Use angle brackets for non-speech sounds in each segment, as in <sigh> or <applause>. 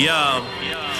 Yo,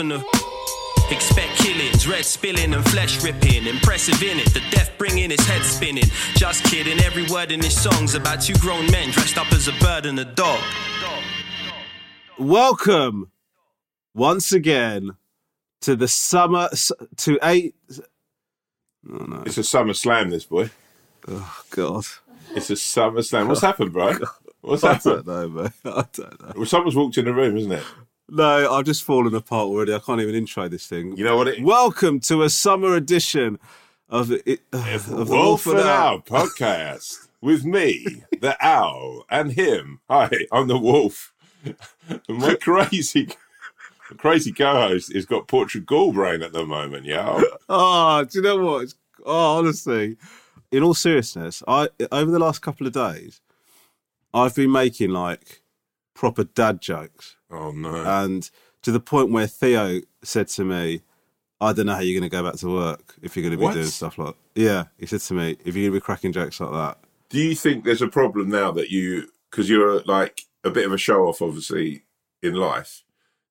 and a. Expect killings, red spilling and flesh ripping. Impressive in it, the death bringing his head spinning. Just kidding, every word in his song's about two grown men dressed up as a bird and a dog. Welcome once again to the summer to eight. Oh no! It's a summer slam, this boy. Oh God! It's a summer slam. What's happened, bro? <laughs> What's I happened? don't know, mate. <laughs> I don't know. Well, someone's walked in the room, isn't it? No, I've just fallen apart already. I can't even intro this thing. You know what it? Welcome to a summer edition of it, uh, of the Wolf and Owl. Podcast with me, the owl, and him. Hi, I'm the wolf. And my crazy, crazy co-host has got Portugal brain at the moment, yo. Oh, do you know what? It's, oh, honestly, in all seriousness, I over the last couple of days, I've been making like proper dad jokes, Oh no! and to the point where Theo said to me, "I don't know how you're going to go back to work if you're going to be What? doing stuff like." Yeah, he said to me, "If you're going to be cracking jokes like that." Do you think there's a problem now that you, because you're like a bit of a show off, obviously in life?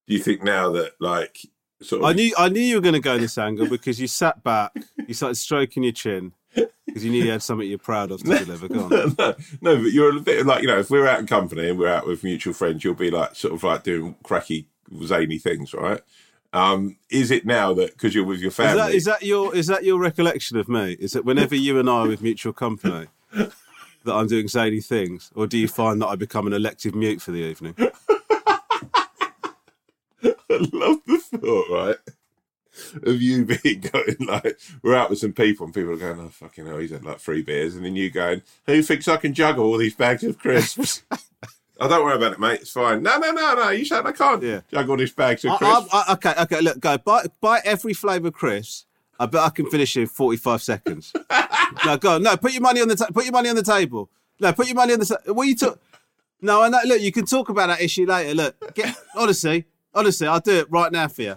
Do you think now that like sort of I knew I knew you were going to go this angle because you sat back, you started stroking your chin because you knew you had something you're proud of to deliver. Go on. no, no, but you're a bit like you know, if we're out in company and we're out with mutual friends, you'll be like sort of like doing cracky, zany things, right? Um, is it now that because you're with your Is family? that is that your is that your recollection of me? Is it whenever you and I are with mutual company that I'm doing zany things, or do you find that I become an elective mute for the evening? <laughs> I love the thought, right? Of you <laughs> being going like we're out with some people and people are going, oh fucking hell, he's had like three beers, and then you going, who thinks I can juggle all these bags of crisps? <laughs> oh, don't worry about it, mate. It's fine. No, no, no, no. You said I can't Yeah. juggle these bags of I, crisps. I, I, okay, okay. Look, go buy buy every flavour crisps. I bet I can finish in 45 seconds. <laughs> no, go on. No, put your money on the ta- put your money on the table. No, put your money on the. Ta- what you talk? No, I know. Look, you can talk about that issue later. Look, get honestly, honestly, I'll do it right now for you.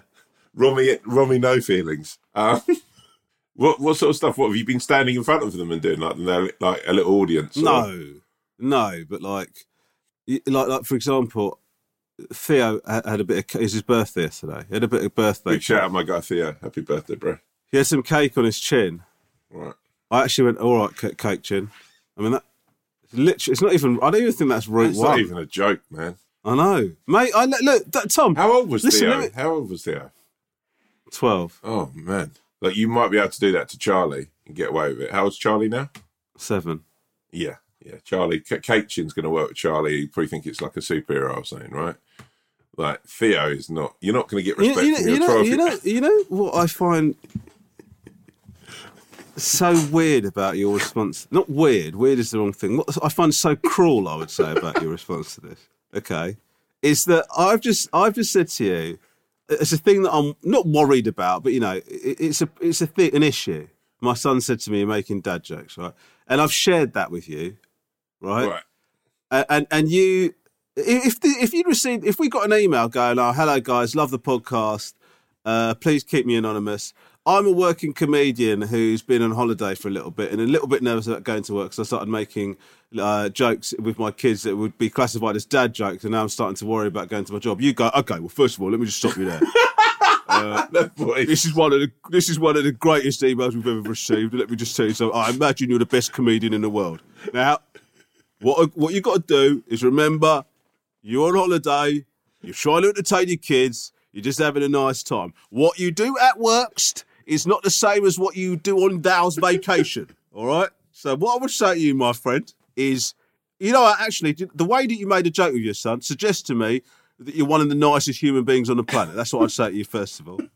Romy, Romy, no feelings. Um, <laughs> what what sort of stuff? What have you been standing in front of them and doing like they're like a little audience? or- No, no, but like, like, like for example, Theo had a bit of. It was his birthday yesterday. He had a bit of birthday. Big shout out, my guy Theo. Happy birthday, bro. He had some cake on his chin. Right. I actually went, all right, cake chin. I mean that. Literally, it's not even. I don't even think that's route It's one. not even a joke, man. I know, mate. I look, that, Tom. How old was Listen, Theo? me- How old was Theo? Twelve, Oh man, like you might be able to do that to Charlie and get away with it. How old's Charlie now? seven. Yeah, Yeah, Charlie. K- Cake Chin's going to work with Charlie. You probably think it's like a superhero or something, right? Like Theo is not. You're not going to get You, respect you, from know, you, know, you know, you know what I find so weird about your response. Not weird. Weird is the wrong thing. What I find so cruel, I would say, about your response to this. Okay, is that I've just I've just said to you, it's a thing that I'm not worried about, but you know, it, it's a it's a thing, an issue. My son said to me, "You're making dad jokes, right?" And I've shared that with you, right? right. and and, and you if the, if you'd received if we got an email going oh hello guys love the podcast uh, please keep me anonymous i'm a working comedian who's been on holiday for a little bit and a little bit nervous about going to work because i started making uh, jokes with my kids that would be classified as dad jokes and now i'm starting to worry about going to my job you go okay well first of all let me just stop you there <laughs> voice. this is one of the this is one of the greatest emails we've ever received. Let me just tell you so. I imagine you're the best comedian in the world. Now, what what you got to do is remember you're on holiday. You're trying to entertain your kids. You're just having a nice time. What you do at workst is not the same as what you do on Dow's vacation. <laughs> All right. So what I would say to you, my friend, is you know actually the way that you made a joke with your son suggests to me that you're one of the nicest human beings on the planet. That's what I'd say to you first of all. <laughs>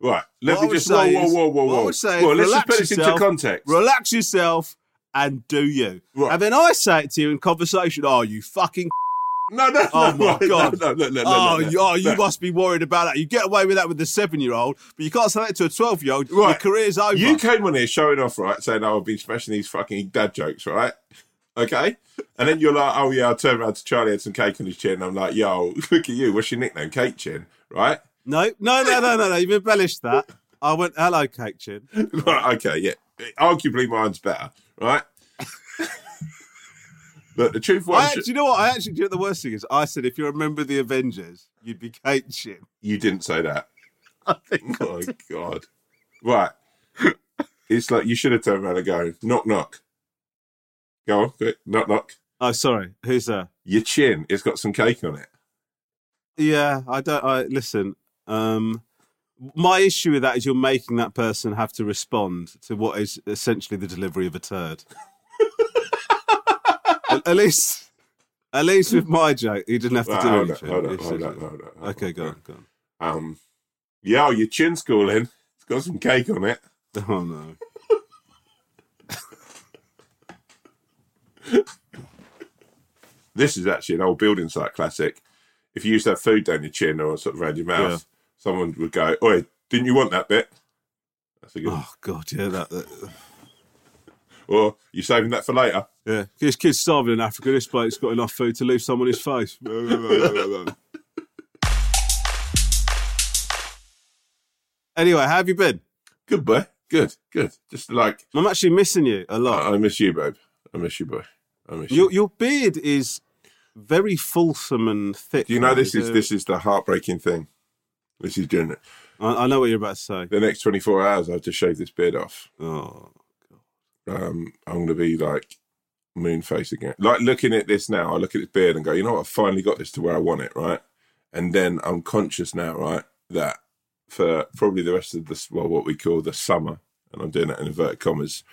Right. Let What me just. Whoa, say whoa, is- whoa, whoa, I whoa. would say well, let's just put this into context. Relax yourself and do you. Right. And then I say it to you in conversation, oh, you fucking. No, no, Oh, no, my God. No, no, no, no, oh, no, no, you, oh, you must be worried about that. You get away with that with the seven year old, but you can't say that to a 12 year old. Your career's over. You came on here showing off, right? Saying, "Oh, I've been smashing these fucking dad jokes, right?" Okay, and then you're like, "Oh yeah," I turned around to Charlie, had some cake on his chin. I'm like, "Yo, <laughs> look at you. What's your nickname? Cake Chin, right?" no, no, no, no, no, no. You've embellished that. I went, hello, Cake Chin. <laughs> right. Okay. Yeah. Arguably, mine's better, right? <laughs> but the truth was, actually, you know what? I actually, do you know the worst thing is? I said, if you're a member of the Avengers, you'd be Cake Chin. you didn't say that. <laughs> I think. Oh my god! Right. It's like you should have turned around and go, knock, knock. Go on, quick, knock, knock. Oh, sorry. Who's there? Your chin, it's got some cake on it. Yeah, I don't. I listen. Um, my issue with that is you're making that person have to respond to what is essentially the delivery of a turd. <laughs> at, least, at least with my joke, he didn't have to Right, do hold anything. hold hold hold Okay, go on, go on. Um, yo, your chin's cooling. It's got some cake on it. <laughs> Oh no. This is actually an old building site classic. If you used to have food down your chin or sort of around your mouth, Yeah. someone would go, "Oi, didn't you want that bit?" That's a good. Oh god, yeah, that. that Or you're saving that for later? yeah, this kid's starving in Africa. This bloke's got enough food to leave some on his face. <laughs> anyway, how have you been? Good boy. Good, good. Just like I'm actually missing you a lot. I, I miss you, babe. I miss you, boy. I miss Your you. your beard is very fulsome and thick. Do you know man. this is this is the heartbreaking thing. This is doing it. I, I know what you're about to say. The next twenty four hours, I have to shave this beard off. Oh, um, I'm going to be like moon face again. Like looking at this now, I look at this beard and go, you know what? I finally got this to where I want it, right? And then I'm conscious now, right, that for probably the rest of this, well, what we call the summer, and I'm doing it in inverted commas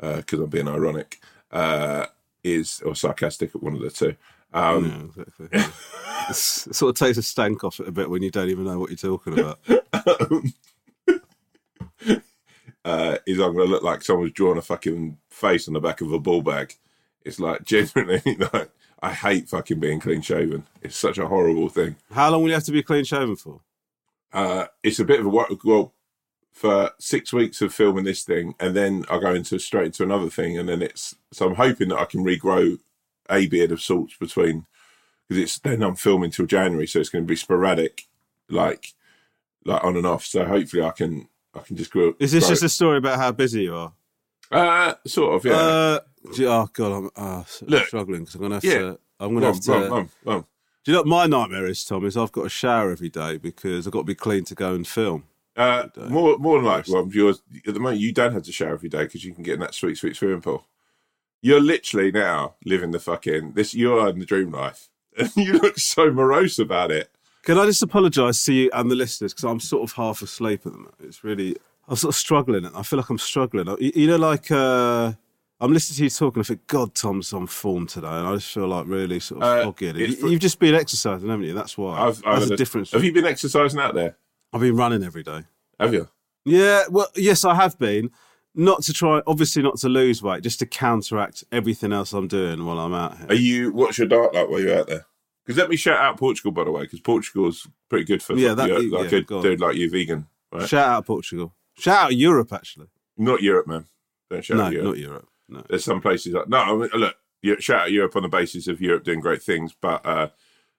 because I'm being ironic, uh, is or sarcastic at one of the two. Um, yeah, exactly. It sort of takes a stank off it a bit when you don't even know what you're talking about. <laughs> uh, is I'm going to look like someone's drawn a fucking face on the back of a ball bag. It's like genuinely, <laughs> like I hate fucking being clean shaven. It's such a horrible thing. How long will you have to be clean shaven for? Uh, it's a bit of a work. Well, for six weeks of filming this thing, and then I go into straight into another thing, and then it's so I'm hoping that I can regrow a beard of sorts between because it's then I'm filming till January, so it's going to be sporadic, like like on and off. So hopefully I can I can just grow. Is this grow just a story about how busy you are? uh, sort of yeah. Uh, you- oh god, I'm uh, Look, struggling because I'm gonna have yeah. to. I'm gonna have to. Do you know what my nightmare is, Tom? Is I've got to shower every day because I've got to be clean to go and film. Uh, more, more than likely, Rob, yours at the moment you don't have to shower every day because you can get in that sweet, sweet swimming pool. You're literally now living the fucking this. You are in the dream life, <laughs> and you look so morose about it. Can I just apologise to you and the listeners because I'm sort of half asleep at the moment. It's really I'm sort of struggling. I feel like I'm struggling. You, you know, like uh, I'm listening to you talking. I think, God, Tom's on form today, and I just feel like really sort of Uh, foggy. You, have just been exercising, haven't you? That's why. I've, I've That's a- difference. Have you been exercising out there? I've been running every day. Have you? Yeah, well, yes, I have been. Not to try, obviously, not to lose weight, just to counteract everything else I'm doing while I'm out here. Are you? What's your diet like while you're out there? Because let me shout out Portugal, by the way, because Portugal's pretty good for Yeah, that- you, like yeah, a dude like you, vegan, right? Shout out Portugal. Shout out Europe, actually. not Europe, man. Don't shout no, out Europe. not Europe. No. There's some places like no. I mean, look, shout out Europe on the basis of Europe doing great things, but uh,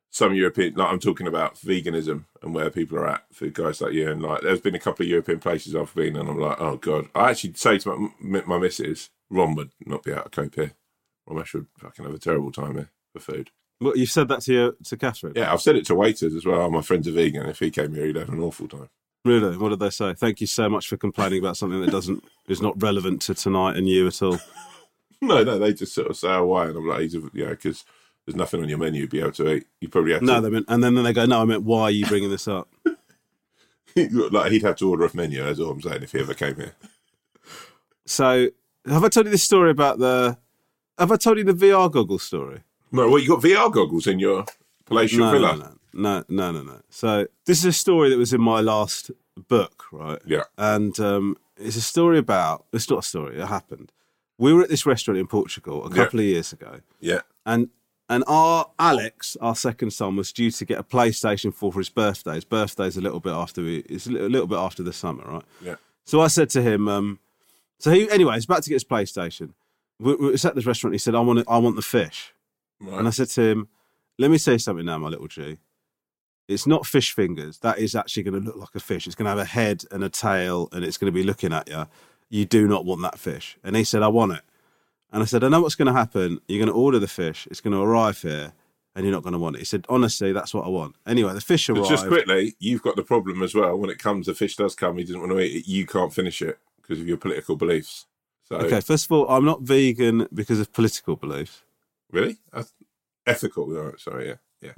some European, like I'm talking about veganism and where people are at for guys like you, and like there's been a couple of European places I've been, and I'm like, oh god. I actually say to my my, my missus, Ron would not be able to cope here. Romesh would fucking have a terrible time here for food. Well, you've said that to your, to Catherine. Yeah, I've said it to waiters as well. My friend's a vegan. If he came here, he'd have an awful time. Really? What did they say? Thank you so much for complaining about something that doesn't is not relevant to tonight and you at all. <laughs> No, no, they just sort of say, oh, why? And I'm like, he's a, you because there's nothing on your menu you'd be able to eat. You probably have No, to. they meant, and then they go, no, I meant, why are you bringing this up? <laughs> like he'd have to order off menu. That's all I'm saying. If he ever came here, So, have I told you this story about the? Have I told you the VR goggle story? No. Well, you got VR goggles in your palatial No, villa. no, no, no, no, no. So, this is a story that was in my last book, right? Yeah, and um, it's a story about. It's not a story. It happened. We were at this restaurant in Portugal a Yeah. couple of years ago, yeah, and and our Alex, our second son, was due to get a PlayStation 4 for his birthday. His birthday's a little bit after we, it's a little, bit after the summer, right? yeah. So I said to him, um, so he anyway, he's about to get his PlayStation. We, we was at this restaurant. He said, "I want, it, I want the fish," Right. and I said to him, "Let me say something now, my little G. It's not fish fingers. That is actually going to look like a fish. It's going to have a head and a tail, and it's going to be looking at you. You do not want that fish." And he said, "I want it." And I said, "I know what's going to happen. You're going to order the fish. It's going to arrive here." And you're not going to want it. He said, honestly, that's what I want. Anyway, the fish But arrived. just quickly, you've got the problem as well. When it comes, the fish does come. He doesn't want to eat it. You can't finish it because of your political beliefs. So, Okay, first of all, I'm not vegan because of political beliefs. Really, That's ethical. Right, sorry, yeah, yeah.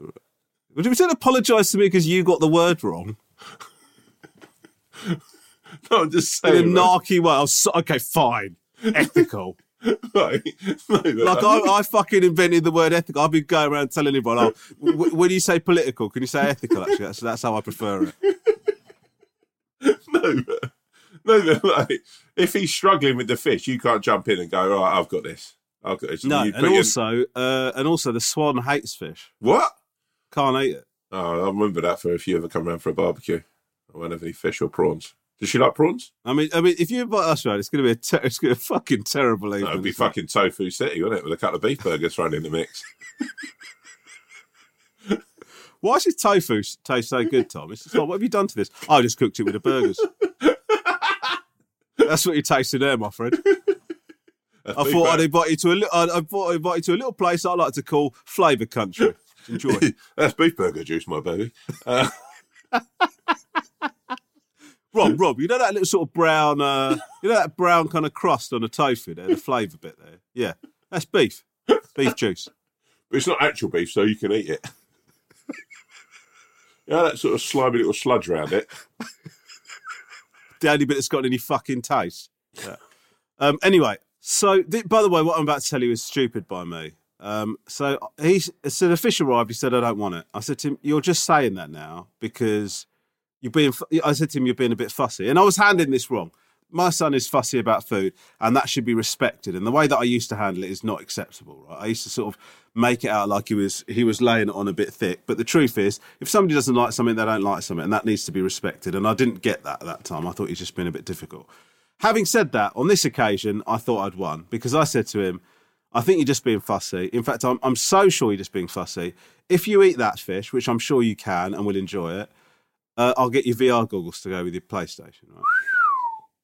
Would you don't apologise to me because you got the word wrong <laughs> No, I'm just in a saying. narky way? I was so, okay, fine, ethical. <laughs> like, no, like I, I fucking invented the word ethical. I've been going around telling everyone, oh, w- when you say political, can you say ethical? Actually, that's, that's how I prefer it. <laughs> no, but, no, but like, if he's struggling with the fish, you can't jump in and go, right, I've got this. Got this. No, You and also, uh, and also, the swan hates fish. what? Can't eat it. Oh, I remember that for if you ever come around for a barbecue. I won't have any fish or prawns. Does she like prawns? I mean, I mean, if you invite us around, it's going to be a ter- it's going to be a fucking terrible evening. No, it'd be fucking tofu city, wouldn't it? With a couple of beef burgers thrown in the mix. <laughs> Why does tofu taste so good, Tom? It's just like, what have you done to this? I just cooked it with the burgers. <laughs> That's what you're tasting there, my friend. <laughs> I thought I'd invite you to a li- I thought I'd invite you to a little place I like to call Flavour Country. Enjoy. <laughs> That's beef burger juice, my baby. Uh, <laughs> Rob, Rob, you know that little sort of brown, uh, you know that brown kind of crust on the tofu there, the flavour bit there. Yeah, that's beef, beef juice. but it's not actual beef, so you can eat it. yeah, that sort of slimy little sludge around it. The only bit that's got any fucking taste. Yeah. Um, anyway, so th- by the way, what I'm about to tell you is stupid by me. Um, so he so the fish arrived. He said, "I don't want it." I said to him, "You're just saying that now because you're being." I said to him, "You're being a bit fussy," and I was handling this wrong. My son is fussy about food, and that should be respected. And the way that I used to handle it is not acceptable. Right? I used to sort of make it out like he was he was laying it on a bit thick. But the truth is, if somebody doesn't like something, they don't like something, and that needs to be respected. And I didn't get that at that time. I thought he's just been a bit difficult. Having said that, on this occasion, I thought I'd won because I said to him, I think you're just being fussy. In fact, I'm, I'm so sure you're just being fussy. If you eat that fish, which I'm sure you can and will enjoy it, uh, I'll get you VR goggles to go with your PlayStation. Right?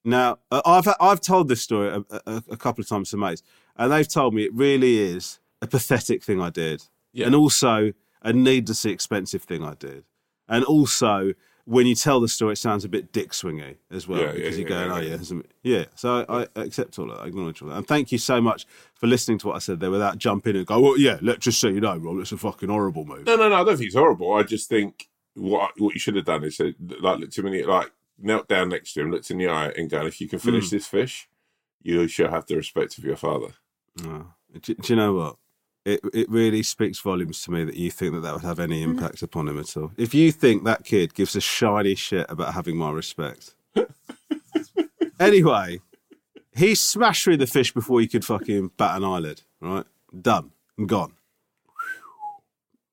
Now, uh, I've I've told this story a, a, a couple of times to mates, and they've told me it really is a pathetic thing I did, Yeah. and also a needlessly expensive thing I did, and also when you tell the story, it sounds a bit dick swingy as well Yeah, yeah, because you're yeah, going, yeah, oh yeah. yeah, isn't it?" yeah. So I, I accept all that, I acknowledge all that, and thank you so much for listening to what I said there without jumping in and go, well, yeah, let's just so you know, Rob, it's a fucking horrible move. No, no, no. I don't think it's horrible. I just think what what you should have done is said, like looked him in the like knelt down next to him, looked in the eye, and gone, "If you can finish Mm. this fish, you shall have the respect of your father. No. Do, do you know what? It it really speaks volumes to me that you think that that would have any mm-hmm. impact upon him at all. If you think that kid gives a shiny shit about having my respect. <laughs> anyway, he smashed through the fish before he could fucking bat an eyelid. Right, done and gone.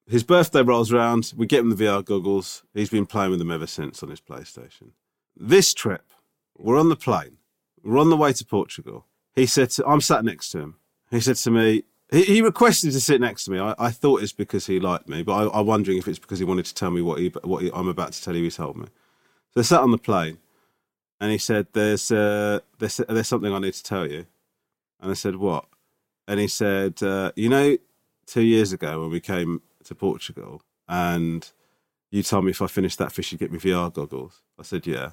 His birthday rolls round. We get him the VR goggles. He's been playing with them ever since on his PlayStation. This trip, we're on the plane. We're on the way to Portugal. He said, to, I'm sat next to him. He said to me, he, he requested to sit next to me. I, I thought it's because he liked me, but I, I'm wondering if it's because he wanted to tell me what he what he, I'm about to tell you. He told me. So I sat on the plane, and he said, "There's uh, there's there's something I need to tell you." And I said, "What?" And he said, uh, "You know, two years ago when we came to Portugal, and you told me if I finished that fish, you'd get me VR goggles." I said, "Yeah."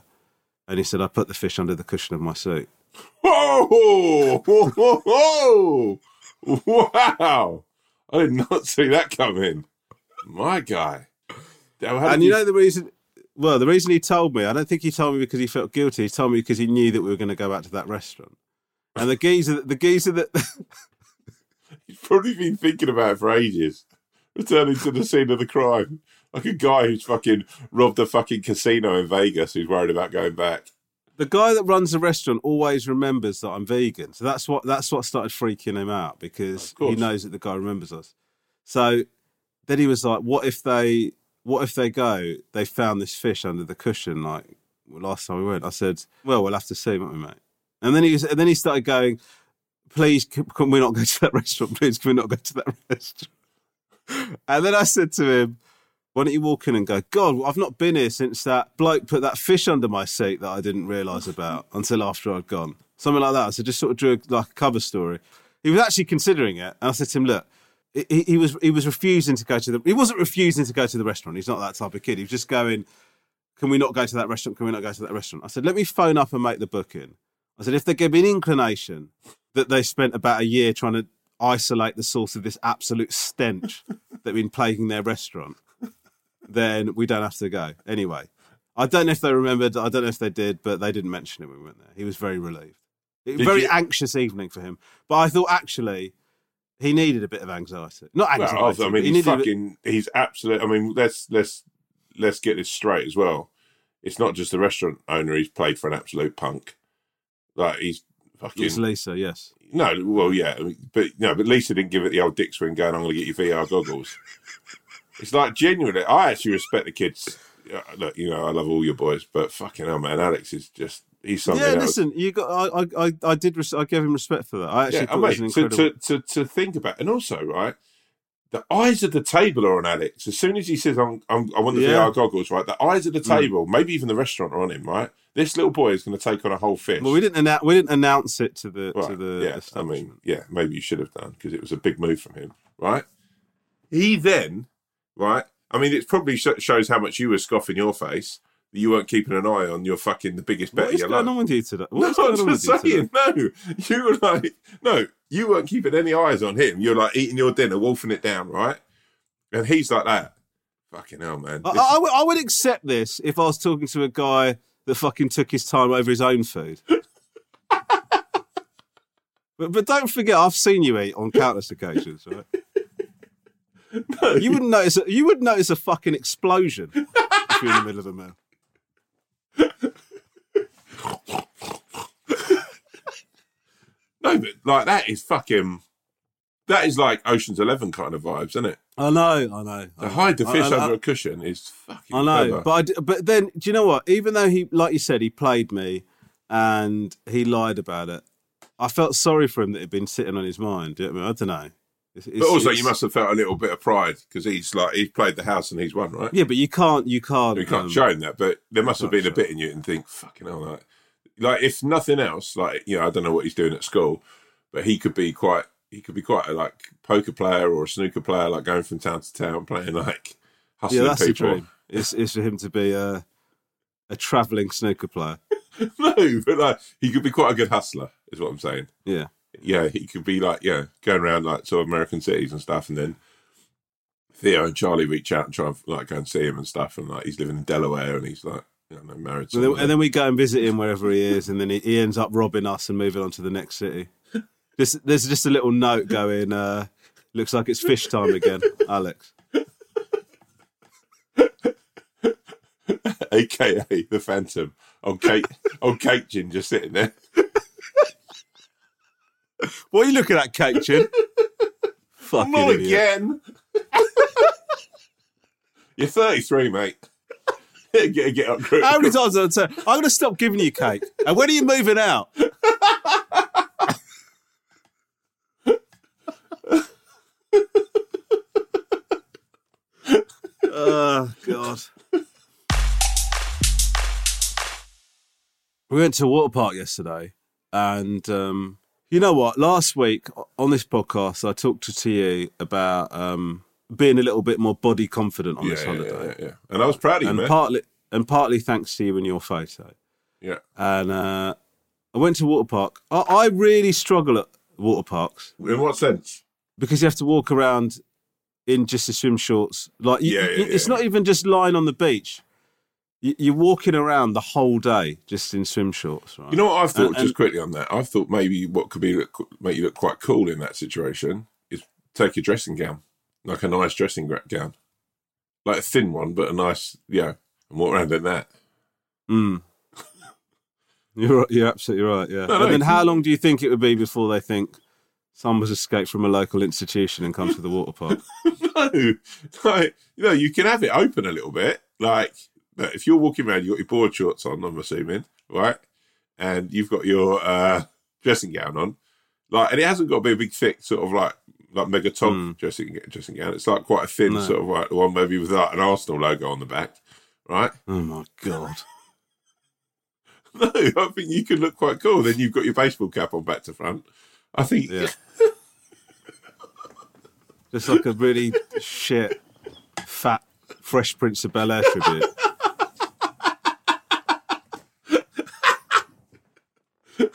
And he said, "I put the fish under the cushion of my suit." <laughs> <laughs> Wow! I did not see that coming. My guy. And you know the reason well the reason he told me i don't think he told me because he felt guilty he told me because he knew that we were going to go back to that restaurant and the geezer the geezer that <laughs> he's probably been thinking about it for ages. Returning to the scene of the crime. Like a guy who's fucking robbed a fucking casino in Vegas who's worried about going back. The guy that runs the restaurant always remembers that i'm vegan. So that's what that's what started freaking him out because he knows that the guy remembers us. So then he was like what if they what if they go they found this fish under the cushion like last time we went? I said well we'll have to see won't we mate? And then he was, and then he started going please can, can we not go to that <laughs> restaurant please? Can we not go to that <laughs> restaurant? And then i said to him why don't you walk in and go, God, I've not been here since that bloke put that fish under my seat that I didn't realise about until after I'd gone. Something like that. So just sort of drew like a cover story. He was actually considering it. And I said to him, look, he, he was he was refusing to go to the he wasn't refusing to go to the restaurant. He's not that type of kid. He was just going, Can we not go to that restaurant? Can we not go to that restaurant? I said, Let me phone up and make the booking. I said, if they give me an inclination that they spent about a year trying to isolate the source of this absolute stench <laughs> that been plaguing their restaurant, then we don't have to go. Anyway, I don't know if they remembered. I don't know if they did, but they didn't mention it when we went there. He was very relieved. Did very you- anxious evening for him. But I thought actually he needed a bit of anxiety. Not anxiety. Well, I mean, he he's a bit- He's absolute. I mean, let's let's let's get this straight as well. It's not just the restaurant owner. He's played for an absolute punk. Like he's fucking. It's Leesa, yes. No, well, yeah, but no, but Leesa didn't give it the old dick swing going. I'm going to get you VR goggles. It's like genuinely, I actually respect the kids. Look, you know, I love all your boys, but fucking hell, man, Alex is just he's something yeah, else. listen, you got. I, I, I, I did. Res- I gave him respect for that. I actually Yeah, thought and it was an mate, to, incredible. to, to, to think about, and also right, the eyes of the table are on Alex. As soon as he says, I'm, I'm, "I want the Yeah. VR goggles," right, the eyes of the Mm. table, maybe even the restaurant are on him. Right, this little boy is going to take on a whole fish. well, we didn't announce. We didn't announce it to the to the yeah, I mean, yeah, maybe you should have done because it was a big move from him, right? He then, right? I mean, it probably sh- shows how much you were scoffing your face that you weren't keeping an eye on your fucking the biggest bet what of is your going life. on with you today? No, What's going I'm just you saying, no, you were like, no, you weren't keeping any eyes on him. You're like eating your dinner, wolfing it down, right? And he's like that. Fucking hell, man. I, would, I would accept this if I was talking to a guy that fucking took his time over his own food. <laughs> but, but don't forget, I've seen you eat on countless occasions, right? <laughs> You wouldn't notice. A, you would notice a fucking explosion if you're in the middle of a meal. no, but like that is fucking. That is like Ocean's Eleven kind of vibes, isn't it? I know, I know. To hide the fish I, I, under a cushion is fucking. I know, clever. but I d but then do you know what? Even though he, like you said, he played me and he lied about it, I felt sorry for him that it'd been sitting on his mind. Do you know I, mean? I don't know. It's, But also, it's- you must have felt a little bit of pride because he's like he's played the house and he's won, right? Yeah, but you can't. You can't. You can't um, show him that, but there must have been a bit in you and think, fucking hell, like, like if nothing else, like you know, I don't know what he's doing at school, but he could be quite, he could be quite a like poker player or a snooker player, like going from town to town playing like hustling Yeah, that's the dream. Is is for him to be a a travelling snooker player. <laughs> no, but like he could be quite a good hustler, is what I'm saying. Yeah. Yeah, he could be like, yeah, going around like sort of American cities and stuff, and then Theo and Charlie reach out and try and like go and see him and stuff, and like he's living in Delaware, and he's like, you know, married. And then, and then we go and visit him wherever he is, and then he, he ends up robbing us and moving on to the next city. Just, there's just a little note going. Uh, looks like it's fish time again, Alex. <laughs> AKA the Phantom on Kate on Kate Gin just sitting there. <laughs> <laughs> What are you looking at, Cake <laughs> Fucking Not idiot. again. <laughs> You're 33, mate. get, get up, Chris. How many times have I said, I'm going to stop giving you cake? And when are you moving out? oh, God. We went to a water park yesterday, and um, you know what? Last week on this podcast, I talked to you about um, being a little bit more body confident on yeah, this holiday yeah, yeah. And I was proud of you, and man. partly and partly thanks to you and your photo. yeah. And uh, I went to water park. I, I really struggle at water parks In what sense? because you have to walk around in just a swim shorts. Like you, Yeah, yeah, it's yeah. not even just lying on the beach. You, you're walking around the whole day just in swim shorts, right? You know what I've thought, And- just and- quickly on that? I've thought maybe what could be look, make you look quite cool in that situation is take your dressing gown, like a nice dressing gown, like a thin one, but a nice, yeah, and walk around in that. Mm. <laughs> You're you're absolutely right. Yeah. No, no, and then how long do you think it would be before they think someone's escaped from a local institution and come to the water park? <laughs> no, like, you know, you can have it open a little bit. Like, look, if you're walking around, you've got your board shorts on, I'm assuming, right? And you've got your uh, dressing gown on. Like, and it hasn't got to be a big, thick, sort of like, like mega top Mm. dressing dressing gown. It's like quite a thin, No. sort of like the one maybe with like an Arsenal logo on the back, right? Oh my god! <laughs> No, I think you could look quite cool. Then you've got your baseball cap on back to front. I think, Yeah. <laughs> Just like a really shit, fat, Fresh Prince of Bel Air tribute. <laughs>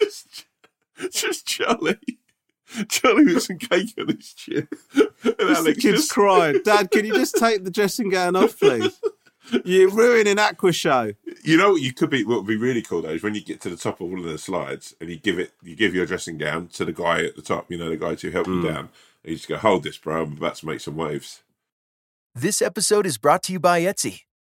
just, just Charlie. Charlie with some cake on his chin. And the Alex kid's just crying. <laughs> Dad, can you just take the dressing gown off, please? You're ruining Aqua Show. You know what you could be what would be really cool though is when you get to the top of one of the slides and you give it you give your dressing gown to the guy at the top, you know, the guy to help you hmm. down. And you just go, Hold this, bro, I'm about to make some waves. This episode is brought to you by Etsy.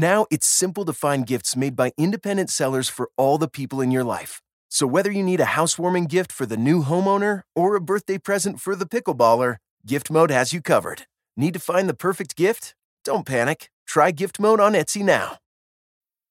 Now it's simple to find gifts made by independent sellers for all the people in your life. So whether you need a housewarming gift for the new homeowner or a birthday present for the pickleballer, Gift Mode has you covered. Need to find the perfect gift? Don't panic. Try Gift Mode on Etsy now.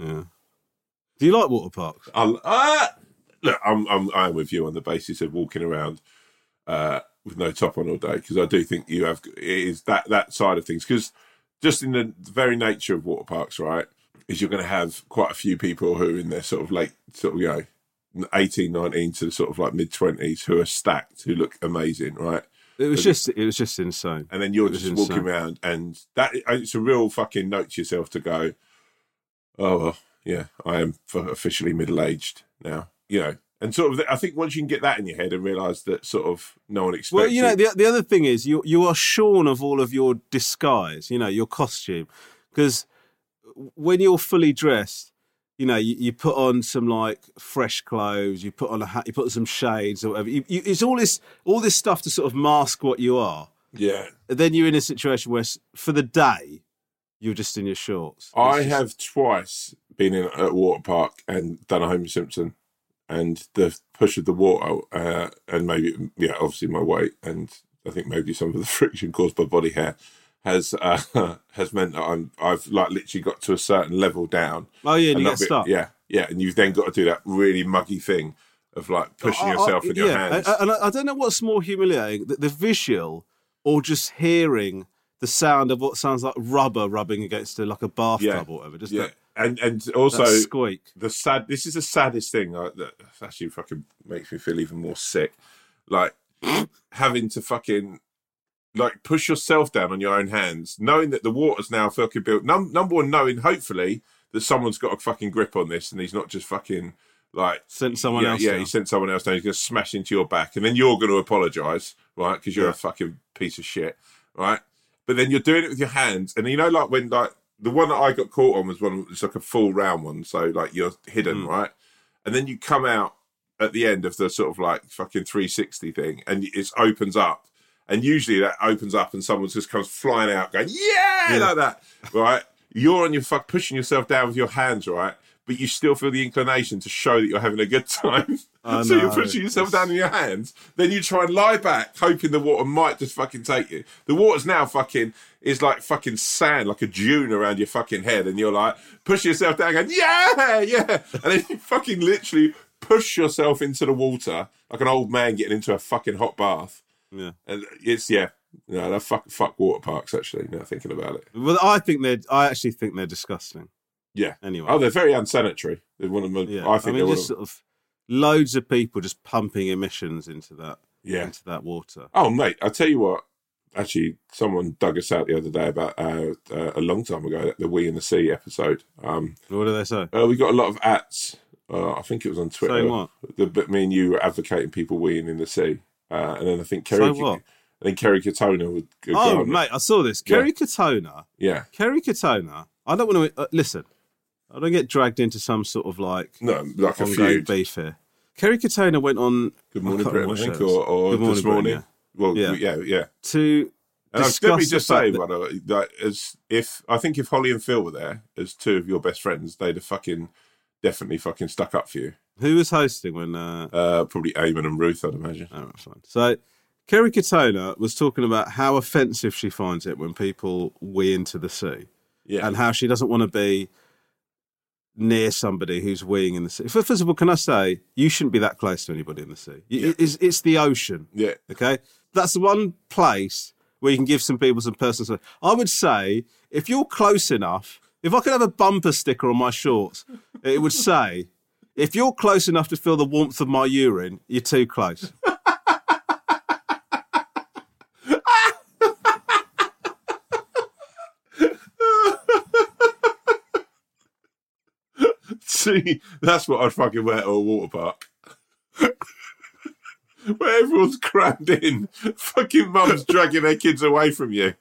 Yeah. Do you like water parks? I'll, ah! Look, I'm, I'm I'm with you on the basis of walking around uh, with no top on all day because I do think you have it is that that side of things because just in the very nature of water parks, right, is you're going to have quite a few people who are in their sort of late sort of you know 18, 19 to sort of like mid twenties who are stacked who look amazing, right? It was just it was just insane. and then you're just walking around, and that it's a real fucking note to yourself to go. Oh well, yeah, I am officially middle aged now. You know, and sort of, I think once you can get that in your head and realise that sort of no one expects. Well, you know, the, the other thing is you you are shorn of all of your disguise, you know, your costume, because when you're fully dressed, you know, you, you put on some like fresh clothes, you put on a hat, you put on some shades or whatever. You, you, it's all this all this stuff to sort of mask what you are. yeah, And then you're in a situation where, for the day, you're just in your shorts. I just- have twice been in at a water park and done a Homer Simpson, and the push of the water, uh, and maybe yeah, obviously my weight, and I think maybe some of the <laughs> friction caused by body hair has uh, <laughs> has meant that I'm I've like literally got to a certain level down. Oh yeah, and you get be- stuck. Yeah, yeah, and you've then got to do that really muggy thing of like pushing I- I- yourself in your yeah, hands. And, and I, I don't know what's more humiliating, the, the visual or just hearing the sound of what sounds like rubber rubbing against a, like a bathtub Yeah. or whatever. Just yeah, that, and and also squeak. the sad. This is the saddest thing uh, that actually fucking makes me feel even more sick. Like <laughs> having to fucking like push yourself down on your own hands, knowing that the water's now fucking built. Num- number one, knowing hopefully that someone's got a fucking grip on this and he's not just fucking like Sent someone yeah, else Yeah, down. he sent someone else down. He's to smash into your back, and then you're going to apologise, right? Because you're Yeah. a fucking piece of shit, right? But then you're doing it with your hands, and you know, like when like the one that I got caught on was one. It's like a full round one, so like you're hidden, Mm. right? And then you come out at the end of the sort of like fucking 360 thing, and it opens up. And usually that opens up, and someone just comes flying out, going yeah, Yeah. like that, right? You're on your fuck pushing yourself down with your hands, right? But you still feel the inclination to show that you're having a good time. <laughs> <laughs> So you're pushing yourself down in your hands. Then you try and lie back, hoping the water might just fucking take you. The water's now fucking is like fucking sand, like a dune around your fucking head, and you're like pushing yourself down, going yeah, yeah, and then you fucking literally push yourself into the water like an old man getting into a fucking hot bath. Yeah. And it's yeah, no, that fuck fuck water parks actually. Now thinking about it, Well, I think they're. I actually think they're disgusting. Yeah. Anyway. Oh, they're very unsanitary. They're one of my. Yeah, I think mean, they're just sort of loads of people just pumping emissions into that yeah. into that water. Oh, mate, I tell you what. Actually, someone dug us out the other day about uh, uh, a long time ago the "We in the Sea" episode. Um, What do they say? uh, we got a lot of ats. Uh, I think it was on Twitter. Saying what? The, but me and you were advocating people weeing in the sea, uh, and then I think Say Kerry. what? I think Kerry Katona would. Oh, mate, I saw this. Yeah. Kerry Katona. Yeah. Kerry Katona. I don't want to uh, listen. I don't get dragged into some sort of like No, like a feud. beef here. Kerry Katona went on Good morning, Britain. I think, or, or. Good this Morning, morning. Britain, Well, Yeah. yeah, yeah. to And discuss let me just say, by the way, that as if I think if Holly and Phil were there as two of your best friends, they'd have fucking definitely fucking stuck up for you. who was hosting when uh, Uh, probably Eamonn and Ruth, I'd imagine. All right, fine. So, Kerry Katona was talking about how offensive she finds it when people wee into the sea, Yeah, and how she doesn't want to be near somebody who's weeing in the sea. First of all, can I say you shouldn't be that close to anybody in the sea? You- It's, it's the ocean. yeah, Okay, that's the one place where you can give some people some personal. I would say if you're close enough, if I could have a bumper sticker on my shorts, it would say, "If you're close enough to feel the warmth of my urine, you're too close." See, that's what I'd fucking wear to a water park. <laughs> Where everyone's crammed in, fucking mums dragging their kids away from you.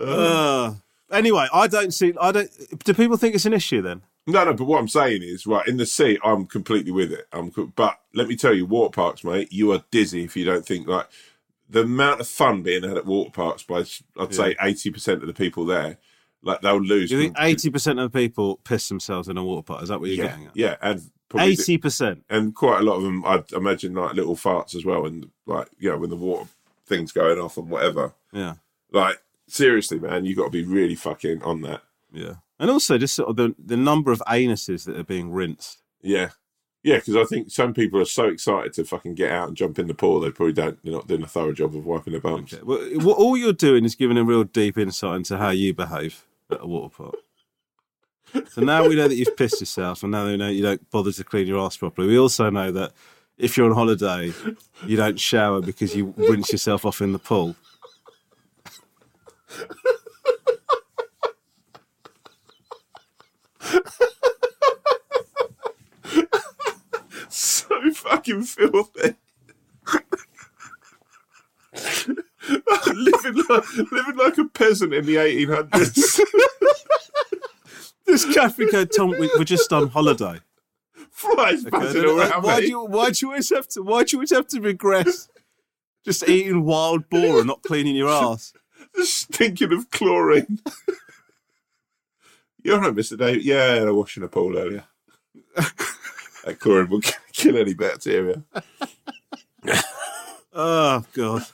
Uh, anyway, I don't see. I don't. Do people think it's an issue then? No, no, but what I'm saying is, right, in the sea, I'm completely with it. I'm, but let me tell you, water parks, mate, you are dizzy if you don't think like the amount of fun being had at water parks by, I'd say, eighty percent of the people there, like they'll lose. You think eighty percent of the people piss themselves in a water pot? Is that what you're yeah, getting at? yeah, and Eighty percent. and quite a lot of them, I'd imagine, like little farts as well, and like you know when the water thing's going off and whatever. Yeah, Like seriously, man, you got to be really fucking on that. yeah. And also, just sort of the the number of anuses that are being rinsed. Yeah. Yeah, because I think some people are so excited to fucking get out and jump in the pool, they probably don't. They're not doing a thorough job of wiping their bums. Okay. Well, all you're doing is giving a real deep insight into how you behave at a water park. So now we know that you've pissed yourself, and now we know you don't bother to clean your ass properly. We also know that if you're on holiday, you don't shower because you rinse yourself off in the pool. Fucking filthy. <laughs> living, like, living like a peasant in the 1800s. This go, Tom, we, we're just on holiday. Flies Okay, around why do you why do you always have to why do you always have to regress? Just eating wild boar and not cleaning your ass. Just thinking of chlorine. <laughs> You're right, Mr. David. Yeah, I washed in a pool earlier. <laughs> that chlorine will <laughs> kill any bacteria. <laughs> Oh god,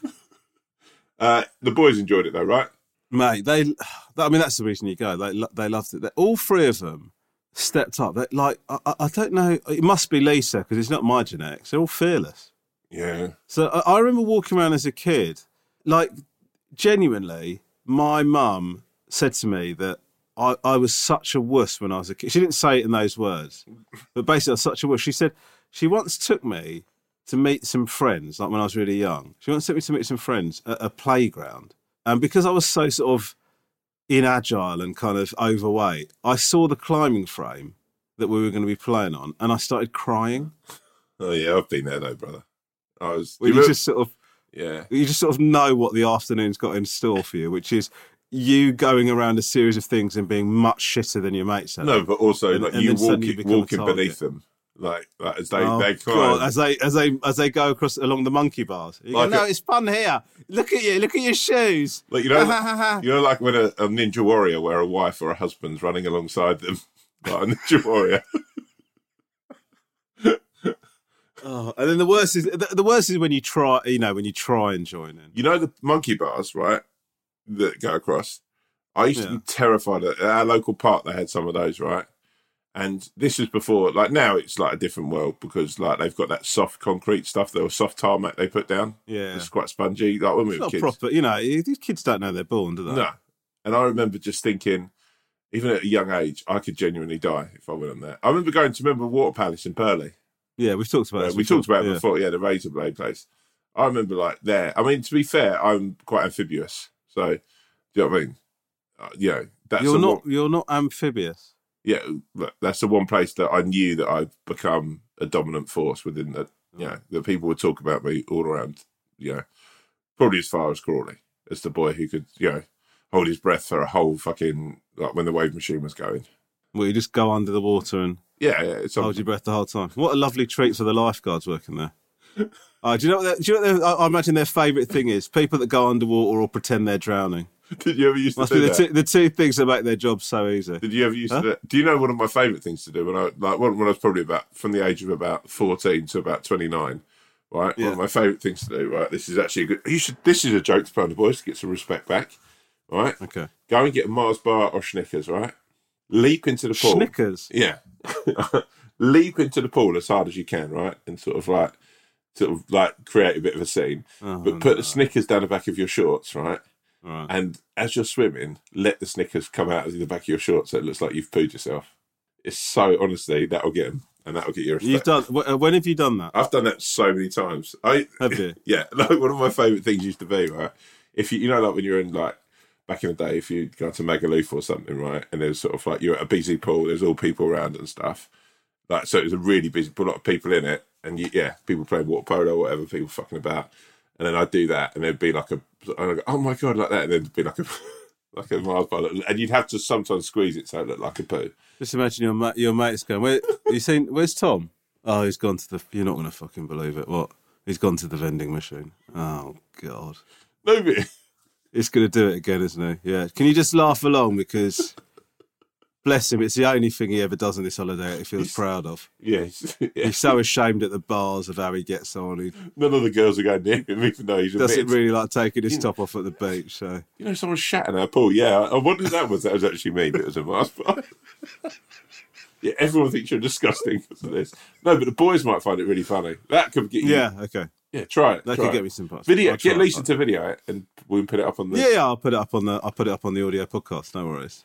Uh, the boys enjoyed it though, right? mate. They, <sighs> I mean, that's the reason you go. They they loved it. They, all three of them stepped up. They, like I, I I don't know. It must be Leesa because it's not my genetics. They're all fearless. Yeah. So I, I remember walking around as a kid, like genuinely, my mum said to me that I, I was such a wuss when I was a kid. She didn't say it in those words, but basically, I was such a wuss. She said she once took me to meet some friends, like when I was really young. She once took me to meet some friends at a playground. And because I was so sort of inagile and kind of overweight, I saw the climbing frame that we were going to be playing on and I started crying. Oh yeah, I've been there though, brother. I was. Well, you you just sort of yeah. you just sort of know what the afternoon's got in store for you, which is you going around a series of things and being much shitter than your mates. are. No, but also And- like and you walking, walking beneath them, like, like as they Oh, they climb. as they as they as they go across along the monkey bars. You go, no, a- it's fun here. Look at you. Look at your shoes. Like you know, <laughs> you know, like when a, a ninja warrior, where a wife or a husband's running alongside them, <laughs> like a ninja warrior. <laughs> Oh, and then the worst is the, the worst is when you try. You know, when you try and join in. You know the monkey bars, right? That go across. I used to be terrified. At our local park, they had some of those, right? And this was before, like now, it's like a different world because like they've got that soft concrete stuff, the soft tarmac they put down. Yeah, It's quite spongy. Like when we it's were not kids. proper. You know, these kids don't know they're born, do they? No. And I remember just thinking, even at a young age, I could genuinely die if I went on there. I remember going to remember Water Palace in Purley. Yeah, we've talked about Uh, we talked about it Yeah. before, yeah, the razor blade place. I remember like there. I mean, to be fair, I'm quite amphibious. So, do you know what I mean? Uh, know, that's You're not. One, You're not amphibious. yeah, that's the one place that I knew that I'd become a dominant force within the, you know, that people would talk about me all around, you know, probably as far as Crawley, as the boy who could, you know, hold his breath for a whole fucking, like when the wave machine was going. Well, you just go under the water and Yeah, yeah, it's hold your breath the whole time. What a lovely treat for the lifeguards working there. <laughs> Uh, do you know? What do you know? What I, I imagine their favourite thing is people that go underwater or pretend they're drowning. <laughs> Did you ever used to Must do be the that? two, the two things that make their job so easy. Did you ever used Huh? to? Do you know one of my favourite things to do when I like when, when I was probably about from the age of about fourteen to about twenty nine? Right, Yeah. one of my favourite things to do. Right, this is actually a good. You should. This is a joke to put on the boys to get some respect back. Right, Okay. go and get a Mars bar or Snickers. Right, leap into the pool. Snickers. Yeah, <laughs> leap into the pool as hard as you can. Right, and sort of like, sort of like create a bit of a scene. Oh, but put no. the Snickers down the back of your shorts. Right. Right. And as you're swimming, let the Snickers come out of the back of your shorts so it looks like you've pooed yourself. It's so honestly that'll get them, and that'll get your respect. You've done. When have you done that? I've done that so many times. I Have <laughs> you? yeah. <laughs> Like one of my favourite things used to be right. If you you know like when you're in like back in the day, if you go to Magaluf or something, right, and there's sort of like you're at a busy pool, there's all people around and stuff. Like so, it was a really busy, pool, a lot of people in it, and you, yeah, people playing water polo, whatever, people fucking about, and then I'd do that, and there'd be like a, and I'd go, oh my god, like that, and then there'd be like a, <laughs> like a Mars bar, and you'd have to sometimes squeeze it so it looked like a poo. Just imagine your ma- your mate's going. Where you seen? Where's Tom? Oh, he's gone to the. You're not going to fucking believe it. What? He's gone to the vending machine. Oh God. No, but <laughs> He's going to do it again, isn't he? Yeah. Can you just laugh along because, bless him, it's the only thing he ever does on this holiday that he feels proud of. yeah, it's- <laughs> yeah. He's so ashamed at the bars of how he gets on. He none of the girls are going near him, even though he's doesn't really like taking his top off at the beach. So You know, someone shat in our pool. Yeah, I wonder if that was that was actually me, but it was a <laughs> bar. yeah, everyone thinks you're disgusting for this. No, but the boys might find it really funny. That could get you. yeah, okay. yeah. Try it. That try could it. get me some parts. Video. I'll Get. Leesa to video it, and we can put it up on the. Yeah, yeah. I'll put it up on the. I'll put it up on the audio podcast. No worries.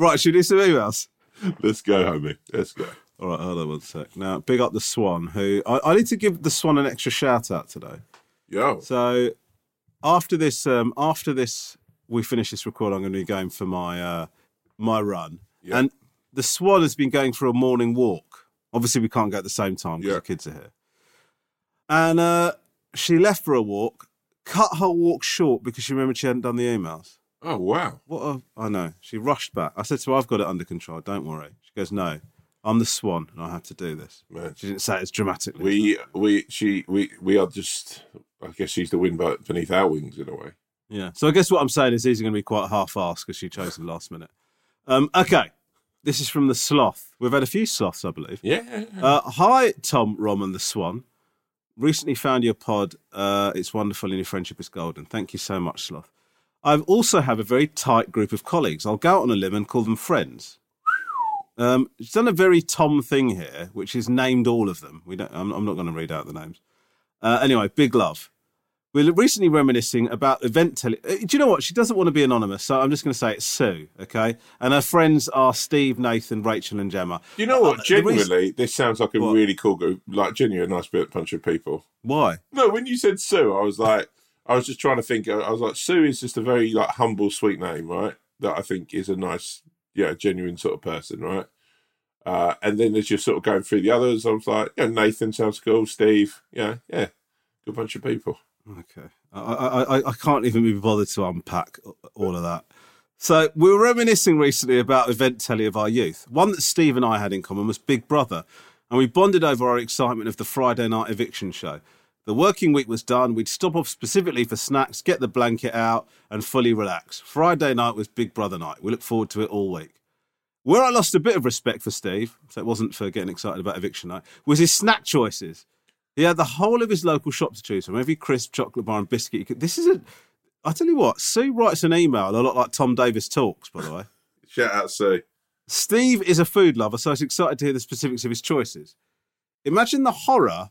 Right, should we do some emails? Let's go, homie. Let's go. All right, hold on one sec. Now, big up the Swan, who I, I need to give the Swan an extra shout out today. Yo. So after this, um, after this, we finish this record. I'm going to be going for my uh, my run, Yeah. and the Swan has been going for a morning walk. Obviously, we can't go at the same time because Yeah. the kids are here. And uh, she left for a walk, cut her walk short because she remembered she hadn't done the emails. Oh, wow. What a, I know. She rushed back. I said to her, I've got it under control. Don't worry. She goes, No, I'm the swan and I have to do this. Man. She didn't say it as dramatically. We, we, she, we, we are just, I guess she's the wind beneath our wings in a way. Yeah. So I guess what I'm saying is these are going to be quite half assed because she chose them last minute. Um, okay. This is from the sloth. We've had a few sloths, I believe. Yeah. Uh, hi, Tom, Rom, and the Swan. Recently found your pod. Uh, it's wonderful and your friendship is golden. Thank you so much, Sloth. I also have a very tight group of colleagues. I'll go out on a limb and call them friends. Um, she's done a very Tom thing here, which is named all of them. We don't. I'm, I'm not going to read out the names. Uh, anyway, big love. We're recently reminiscing about event tele. uh, Do you know what? She doesn't want to be anonymous, so I'm just going to say it's Sue, okay? And her friends are Steve, Nathan, Rachel, and Gemma. You know what? Uh, the reason- this sounds like a What? really cool group, like genuine nice bit bunch of people. Why? No, when you said Sue, I was like, I was just trying to think. I was like, Sue is just a very like humble, sweet name, right? That I think is a nice, yeah, genuine sort of person, right? Uh, and then as you're sort of going through the others, I was like, yeah, Nathan sounds cool, Steve, yeah, yeah, good bunch of people. Okay. I, I, I, I can't even be bothered to unpack all of that. So we were reminiscing recently about event telly of our youth. One that Steve and I had in common was Big Brother, and we bonded over our excitement of the Friday night eviction show. The working week was done. We'd stop off specifically for snacks, get the blanket out, and fully relax. Friday night was Big Brother night. We look forward to it all week. Where I lost a bit of respect for Steve, so it wasn't for getting excited about eviction night, was his snack choices. He had the whole of his local shop to choose from. Every crisp, chocolate bar, and biscuit. Could, this is a. I tell you what, Sue writes an email a lot like Tom Davis talks. By the way, <laughs> Shout out Sue. Steve is a food lover, so I was excited to hear the specifics of his choices. Imagine the horror.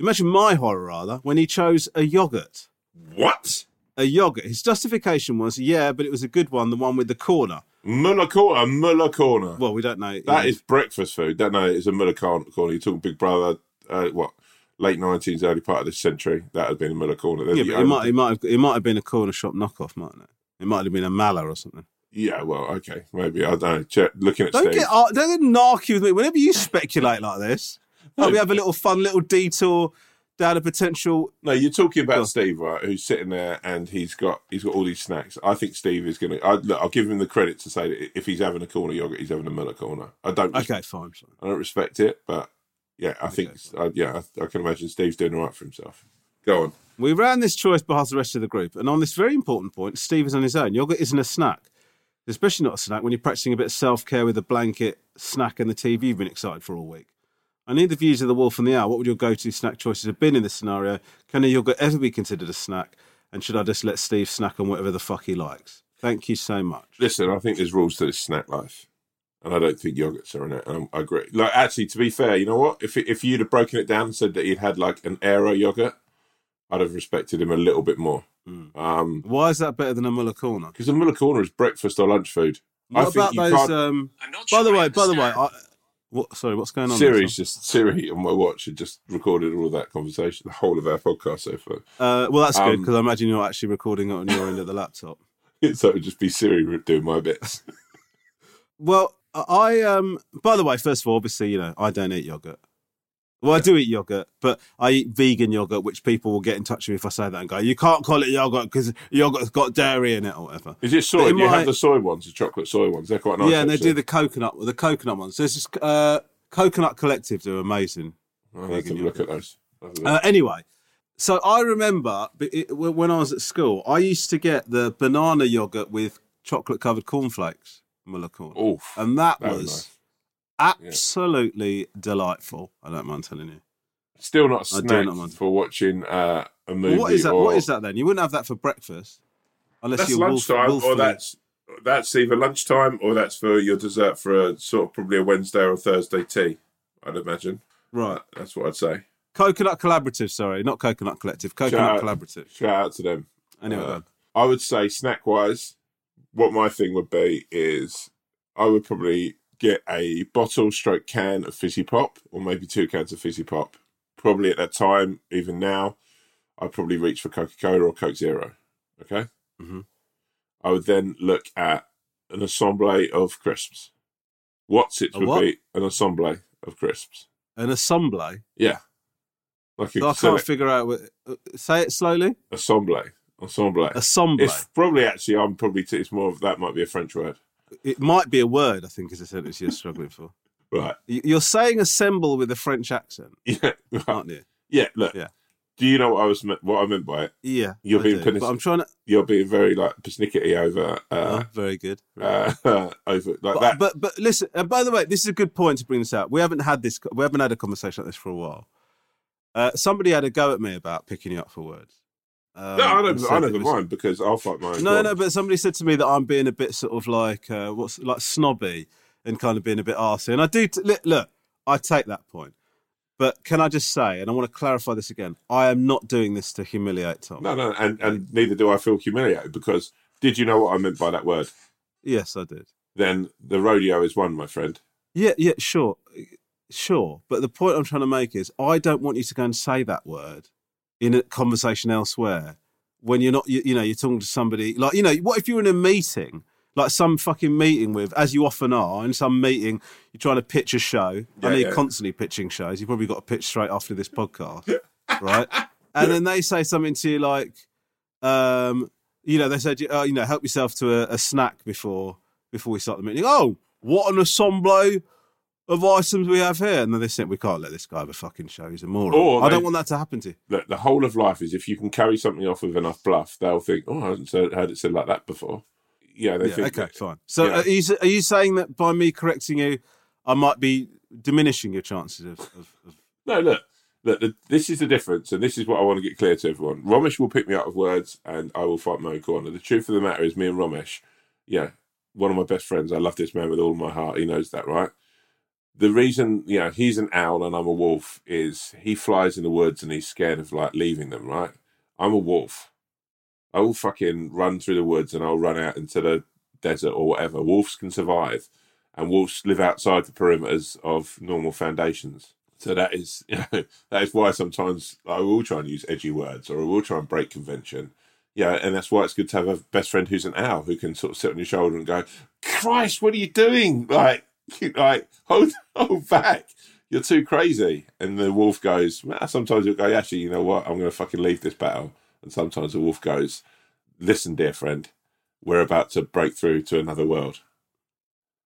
Imagine my horror rather when he chose a yogurt. What? A yogurt. His justification was, yeah, but it was a good one, the one with the corner. Muller corner, Muller corner. Well, we don't know. That is breakfast food. Don't know. It's a Muller corner. You're talking Big Brother. Uh, what? Late nineties, early part of this century. That had been a Muller corner. Yeah, but it might, it might have, it might have been a corner shop knockoff, mightn't it? It might have been a Mala or something. Yeah, well, okay, maybe I don't know. Check, looking at Don't Steve. get uh, don't get narky with me. Whenever you speculate like this, like we have a little fun little detour down a potential. No, you're talking about Steve, right? Who's sitting there and he's got he's got all these snacks. I think Steve is going to. Look, I'll give him the credit to say that if he's having a corner yogurt, he's having a Muller corner. I don't. Okay, fine. fine. I don't respect it, but yeah, I think. uh, yeah, I, I can imagine Steve's doing all right for himself. Go on. We ran this choice past the rest of the group, and on this very important point, Steve is on his own. Yogurt isn't a snack, especially not a snack when you're practicing a bit of self care with a blanket, snack, and the TV you've been excited for all week. I need the views of the Wolf and the Owl. What would your go to snack choices have been in this scenario? Can a yogurt ever be considered a snack? And should I just let Steve snack on whatever the fuck he likes? Thank you so much. Listen, I think there's rules to this snack life, and I don't think yogurts are in it. And I agree. Like, actually, to be fair, you know what? If if you'd have broken it down and said that he'd had like an aero yogurt, I'd have respected him a little bit more. Um, Why is that better than a Muller corner? because a Muller corner is breakfast or lunch food. I What think about you those? Um, by the way, by the way, I, what? Sorry, what's going on? Siri's just Siri on my watch had just recorded all of that conversation, the whole of our podcast so far. Uh, well, that's good Um, because I imagine you're actually recording it on your end of the laptop. so <laughs> it would just be Siri doing my bits. <laughs> Well, I um. By the way, first of all, obviously, you know, I don't eat yogurt. Well, I do eat yogurt, but I eat vegan yogurt, which people will get in touch with me if I say that and go, "You can't call it yogurt because yogurt's got dairy in it or whatever." Is it soy? Do you my- have the soy ones, the chocolate soy ones? They're quite nice. yeah, and they do the coconut, the coconut ones. There's this uh, coconut collective do amazing. Have to vegan look at those. I'll have a look. Uh, anyway, so I remember it, when I was at school, I used to get the banana yogurt with chocolate covered cornflakes, corn, Oof, and that, that was was nice. Absolutely delightful. I don't mind telling you. Still not a I do snack not for watching uh, a movie. Well, what is that? Or, What is that then? You wouldn't have that for breakfast, unless That's you're lunchtime, wolf or that's that's either lunchtime or that's for your dessert for a sort of probably a Wednesday or Thursday tea. I'd imagine. right. That's what I'd say. Coconut Collaborative, sorry, not Coconut Collective. Coconut Shout out- Collaborative. Shout out to them. Anyway, Uh. I would say snack wise, what my thing would be is I would probably get a bottle stroke can of fizzy pop or maybe two cans of fizzy pop. Probably at that time, even now, I'd probably reach for Coca Cola or Coke Zero. Okay. Mhm. I would then look at an assemble of crisps. What's it would what? be an assemble of crisps. an assemble. Yeah. Like a I can't figure out. What, uh, say it slowly. assemble. Assemble. Assemble. It's probably actually I'm probably t- it's more of that might be a French word. It might be a word. I think is a sentence you're struggling for. <laughs> Right. You're saying assemble with a French accent, <laughs> Yeah. Right. aren't you? Yeah. Look. Yeah. Do you know what I was meant, what I meant by it? Yeah, You're I being do. I'm trying to. You're being very like persnickety over Oh, uh, very good. uh, <laughs> over like But, that. but but listen. And by the way, this is a good point to bring this out. We haven't had this. We haven't had a conversation like this for a while. Uh, somebody had a go at me about picking you up for words. Um, no, I don't. I was- mind because I'll fight my. No, no, but somebody said to me that I'm being a bit sort of like uh, what's like snobby and kind of being a bit arsey. And I do t- look. I take that point, but can I just say, and I want to clarify this again, I am not doing this to humiliate Tom. no, no, and and neither do I feel humiliated because did you know what I meant by that word? Yes, I did. Then the rodeo is won, my friend. Yeah, yeah, sure, sure. But the point I'm trying to make is, I don't want you to go and say that word in a conversation elsewhere when you're not, you, you know, you're talking to somebody like, you know, what if you're in a meeting, like some fucking meeting with, as you often are, in some meeting, you're trying to pitch a show. Yeah, I know you're constantly pitching shows. You've probably got to pitch straight after this podcast, <laughs> right? And then they say something to you like, um, you know, they said, oh, you know, help yourself to a, a snack before before we start the meeting. Oh, what an assemble of items we have here. And then they said, we can't let this guy have a fucking show. He's a moron. Or I they- don't want that to happen to you. Look, the whole of life is if you can carry something off with enough bluff, they'll think, "Oh, I haven't said- heard it said like that before." Yeah, they Yeah, think. okay, fine. So yeah. are, you, are you saying that by me correcting you, I might be diminishing your chances of, of, of No, look, look. The, this is the difference, and this is what I want to get clear to everyone. Romesh will pick me out of words, and I will fight my own corner. The truth of the matter is, me and Romesh, yeah, one of my best friends. I love this man with all my heart. He knows that, right? The reason, you know, he's an owl and I'm a wolf is he flies in the woods and he's scared of like leaving them, right? I'm a wolf. I will fucking run through the woods and I'll run out into the desert or whatever. Wolves can survive, and wolves live outside the perimeters of normal foundations. So that is, <laughs> you know, that is why sometimes I will try and use edgy words or I will try and break convention. Yeah, and that's why it's good to have a best friend who's an owl who can sort of sit on your shoulder and go, "Christ, what are you doing? Like, <laughs> like hold, <laughs> hold back. You're too crazy." And the wolf goes. "Well, Sometimes you'll go, "Actually, you know what? I'm going to fucking leave this battle." And sometimes the wolf goes, "Listen, dear friend, we're about to break through to another world."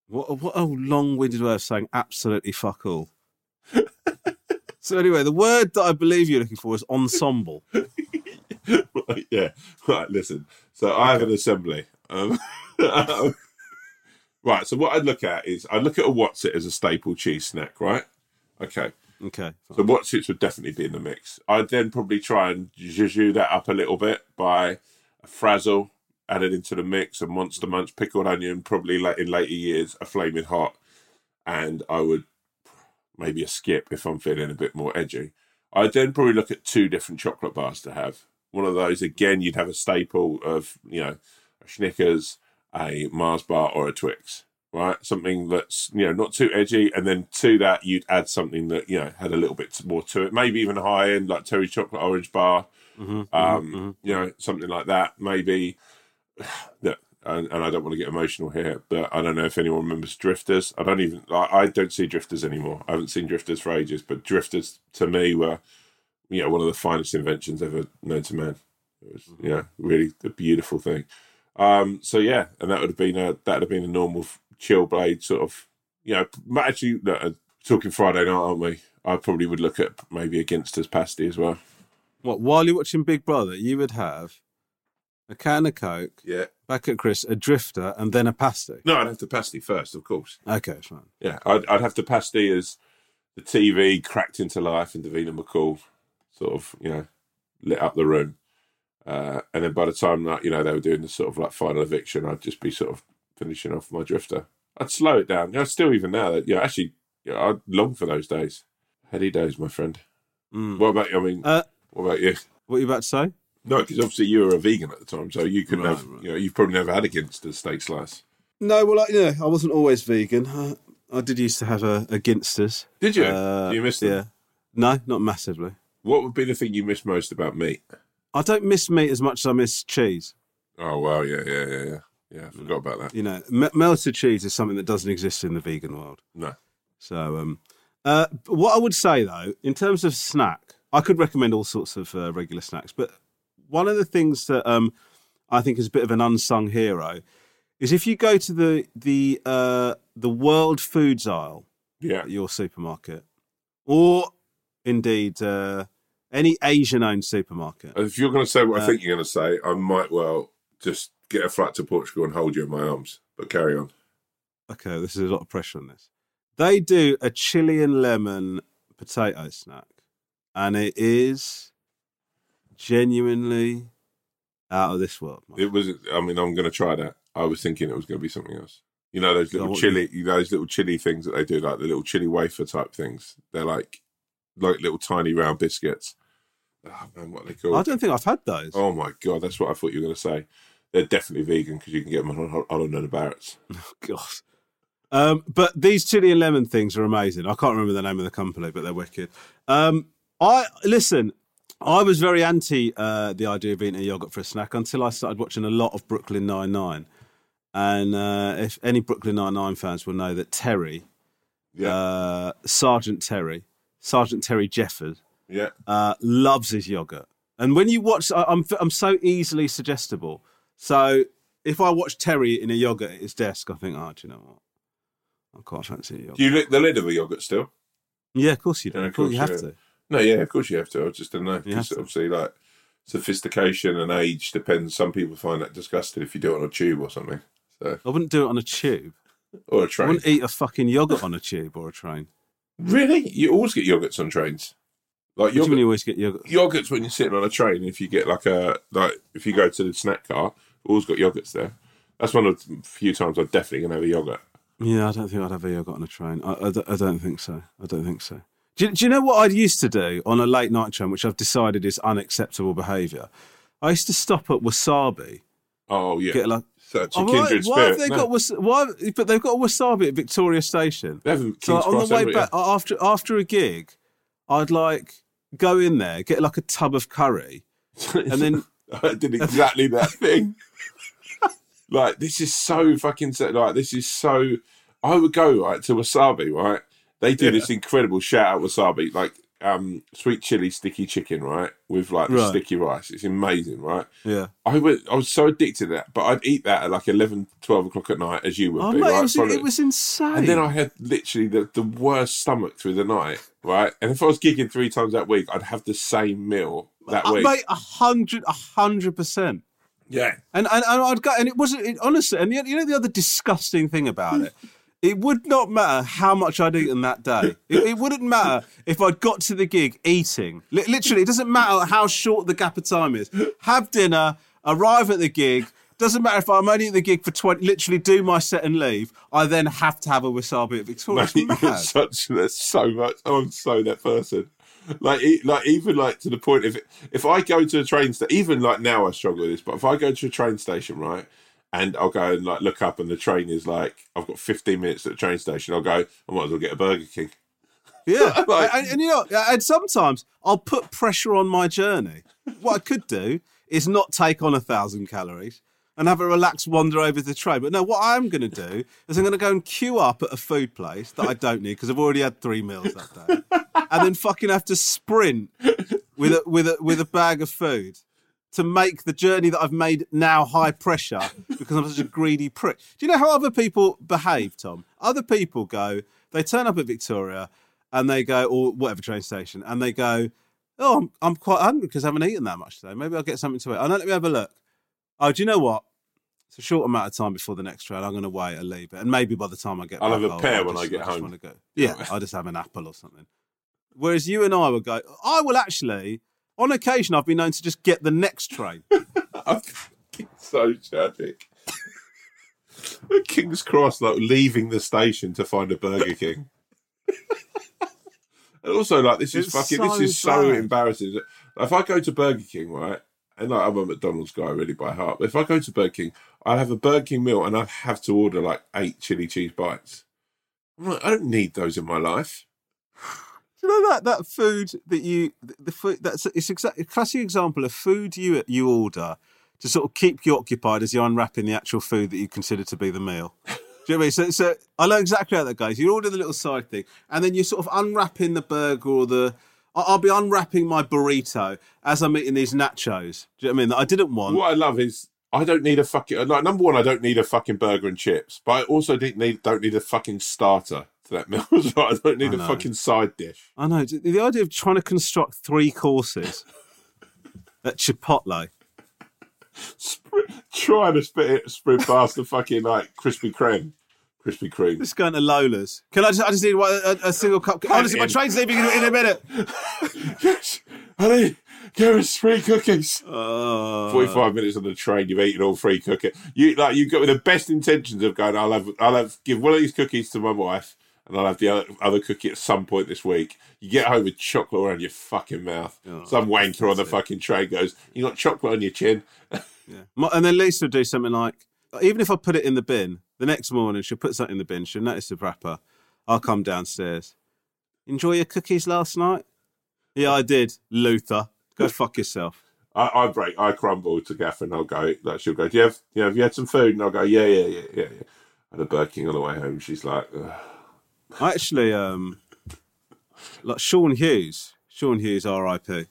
What, what a long-winded way of saying absolutely fuck all. <laughs> so anyway, the word that I believe you're looking for is ensemble. Right, yeah. Right. Listen. So I have an assembly. Um, right. So what I'd look at is I look at a Wotsit as a staple cheese snack. Right. Okay. Okay. So Wotsit would definitely be in the mix. I'd then probably try and zhuzh that up a little bit by a frazzle added into the mix, a monster munch, pickled onion, probably like in later years, a flaming hot, and I would maybe a skip if I'm feeling a bit more edgy. I'd then probably look at two different chocolate bars to have. One of those again, you'd have a staple of you know a Snickers, a Mars bar, or a Twix. Right, something that's you know not too edgy, and then to that you'd add something that you know had a little bit more to it, maybe even high end like Terry chocolate orange bar, Mhm, um, mhm, you know something like that. Maybe <sighs> look, and, and I don't want to get emotional here, but I don't know if anyone remembers Drifters. I don't even. I, I don't see Drifters anymore. I haven't seen Drifters for ages, but Drifters to me were, you know, one of the finest inventions ever known to man. It was, you know, really a beautiful thing. Um, so yeah, and that would have been a that would have been a normal chill blade sort of, you know, actually no, uh, talking Friday night, aren't we? I probably would look at maybe a Ginsters pasty as well. What while you're watching Big Brother, you would have a can of Coke, Yeah. back at Chris, a drifter, and then a pasty. No, I'd have the pasty first, of course. Okay, fine. Yeah, I'd, I'd have the pasty as the TV cracked into life and Davina McCall sort of, you know, lit up the room. Uh, and then by the time that, you know, they were doing the sort of like final eviction, I'd just be sort of finishing off my drifter. I'd slow it down. You know, still even now, that yeah, actually, yeah, I'd long for those days. Heady days, my friend. What about you? I mean, Uh, what about you? What are you about to say? No, because obviously you were a vegan at the time, so you couldn't have, you know, you've probably never had a a steak slice. No, well, I, you know, I wasn't always vegan. I, I did used to have a, a Ginsters. Did you? Uh, Do you miss them? Yeah. No, not massively. What would be the thing you miss most about meat? I don't miss meat as much as I miss cheese. Oh wow, yeah, yeah, yeah, yeah. Yeah, I forgot about that. You know, me- melted cheese is something that doesn't exist in the vegan world. No. So, um, uh, what I would say though, in terms of snack, I could recommend all sorts of uh, regular snacks, but one of the things that um, I think is a bit of an unsung hero is if you go to the the uh, the World Foods aisle Yeah. at your supermarket, or indeed uh, any Asian-owned supermarket. If you're going to say what I Uh, think you're going to say, I might well just get a flight to Portugal and hold you in my arms. But carry on. Okay, this is a lot of pressure on this. They do a chili and lemon potato snack, and it is genuinely out of this world. It was. I mean, I'm going to try that. I was thinking it was going to be something else. You know those little chili, you know, those little chili things that they do, like the little chili wafer type things. They're like, like little tiny round biscuits. Oh man, what they called? I don't think I've had those. Oh my god, that's what I thought you were going to say. They're definitely vegan because you can get them on Holland and Barrett's. <laughs> God. Um, but these chili and lemon things are amazing. I can't remember the name of the company, but they're wicked. Um, I listen. I was very anti uh, the idea of eating a yogurt for a snack until I started watching a lot of Brooklyn Nine Nine. And uh, if any Brooklyn Nine Nine fans will know that Terry, uh, Sergeant Terry, Sergeant Terry Jeffords, Yeah. uh, loves his yogurt. And when you watch, I, I'm I'm so easily suggestible. So if I watch Terry in a yogurt at his desk, I think, oh, do you know what? I quite fancy a yogurt. Do you lick the lid of a yogurt still? Yeah, of course you do. Yeah, of course you have to. No, yeah, of course you have to. I just don't know. Because obviously, like sophistication and age depends. Some people find that disgusting if you do it on a tube or something. So I wouldn't do it on a tube. or a train. I wouldn't eat a fucking yogurt on a tube or a train. Really, you always get yogurts on trains. Like What do you mean yogurt, you always get yogurt? yogurts when you're sitting on a train. If you get like a like, if you go to the snack car, always got yogurts there. That's one of the few times I'm definitely gonna have a yogurt. Yeah, I don't think I'd have a yogurt on a train. I, I, don't- I don't think so. I don't think so. Do you, do you know what I used to do on a late night train, which I've decided is unacceptable behaviour? I used to stop at Wasabi. Oh yeah, Get like, such Oh, why, why have they No. got was, why? But they've got a wasabi at Victoria Station. They haven't So King's on the way back after after a gig, I'd like go in there, get like a tub of curry, and then <laughs> I did exactly that thing. <laughs> like this is so fucking like this is so. I would go right to Wasabi, right? They do this incredible shout out Wasabi, like um sweet chili sticky chicken, right, with like the Right. sticky rice. It's amazing, right? yeah. I went, I was so addicted to that, but I'd eat that at like 11, 12 o'clock at night, as you would Oh be, mate, right? it was, it was insane. and then I had literally the, the worst stomach through the night, right? And if I was gigging three times that week, I'd have the same meal that Uh, week. mate, a hundred, a hundred percent. yeah. And, and and I'd go, and it wasn't it, honestly. And you know the other disgusting thing about it, <laughs> it would not matter how much I'd eaten that day. It, it wouldn't matter if I'd got to the gig eating. Li- literally, it doesn't matter how short the gap of time is. Have dinner, arrive at the gig. Doesn't matter if I'm only at the gig for twenty. Literally, do my set and leave. I then have to have a wasabi at Victoria. Mate, <laughs> you're such there's so much. I'm so that person. Like, like even like to the point if if I go to a train station, even like now I struggle with this, but if I go to a train station, right, and I'll go and like look up, and the train is like I've got 15 minutes at the train station, I'll go. I might as well get a Burger King. <laughs> Yeah, <laughs> Like- and, and you know, and sometimes I'll put pressure on my journey. What I could do is not take on a thousand calories. and have a relaxed wander over the train. But no, what I'm going to do is I'm going to go and queue up at a food place that I don't need because I've already had three meals that day, and then fucking have to sprint with a with a with a bag of food to make the journey that I've made now high pressure <laughs> because I'm such a greedy prick. Do you know how other people behave, Tom? Other people go, they turn up at Victoria and they go, or whatever train station, and they go, oh, I'm, I'm quite hungry because I haven't eaten that much today. Maybe I'll get something to eat. I Oh, no, let me have a look. Oh, do you know what? It's a short amount of time before the next train. I'm going to wait and leave it. And maybe by the time I get I'll back, have a pear when just- I get just home. Yeah, I'll just have an apple or something. Whereas you and I would go, I will actually, on occasion, I've been known to just get the next train. <laughs> so tragic. At King's Cross, like leaving the station to find a Burger King. and also, like this is It's fucking. so this is so bad. embarrassing. If I go to Burger King, right, and like I'm a McDonald's guy really by heart, but if I go to Burger King, I'll have a Burger King meal and I have to order like eight chili cheese bites. I'm like, I don't need those in my life. You know that that food that you the, food that's it's exactly a classic example of food you you order to sort of keep you occupied as you're unwrapping the actual food that you consider to be the meal. <laughs> Do you know what I mean? So, so I know exactly how that goes. You order the little side thing, and then you're sort of unwrapping the burger or the. I'll be unwrapping my burrito as I'm eating these nachos. Do you know what I mean? That I didn't want. What I love is I don't need a fucking like number one. I don't need a fucking burger and chips, but I also didn't need don't need a fucking starter that <laughs> meal. as well. I don't need I a fucking side dish. I know the idea of trying to construct three courses <laughs> at Chipotle. Trying to spit it, sprint past the fucking like Krispy Kreme, Krispy Kreme. Just going to Lola's. Can I just? I just need one, a, a single cup. Honestly, my train's leaving in, in a minute. <laughs> yes, honey, give us three cookies. Uh, Forty-five minutes on the train, you've eaten all three cookies. You like you got with the best intentions of going. I'll have, I'll have give one of these cookies to my wife, and I'll have the other, other cookie at some point this week. You get home with chocolate around your fucking mouth. Oh, Some wanker on the fucking tray goes, "You got chocolate on your chin." <laughs> My- and then Leesa would do something like, even if I put it in the bin, the next morning she'll put something in the bin. She'll notice the wrapper. I'll come downstairs. Enjoy your cookies last night? Yeah, I did. Luther, go <laughs> fuck yourself. I, I break, I crumble to Gaffer, and I'll go. Like she'll go, "Do you have, you know, have you had some food?" And I'll go, "Yeah, yeah, yeah, yeah, yeah." Had a Burger King on the way home. She's like, Ugh. I actually, um, like Sean Hughes, Sean Hughes, R.I.P.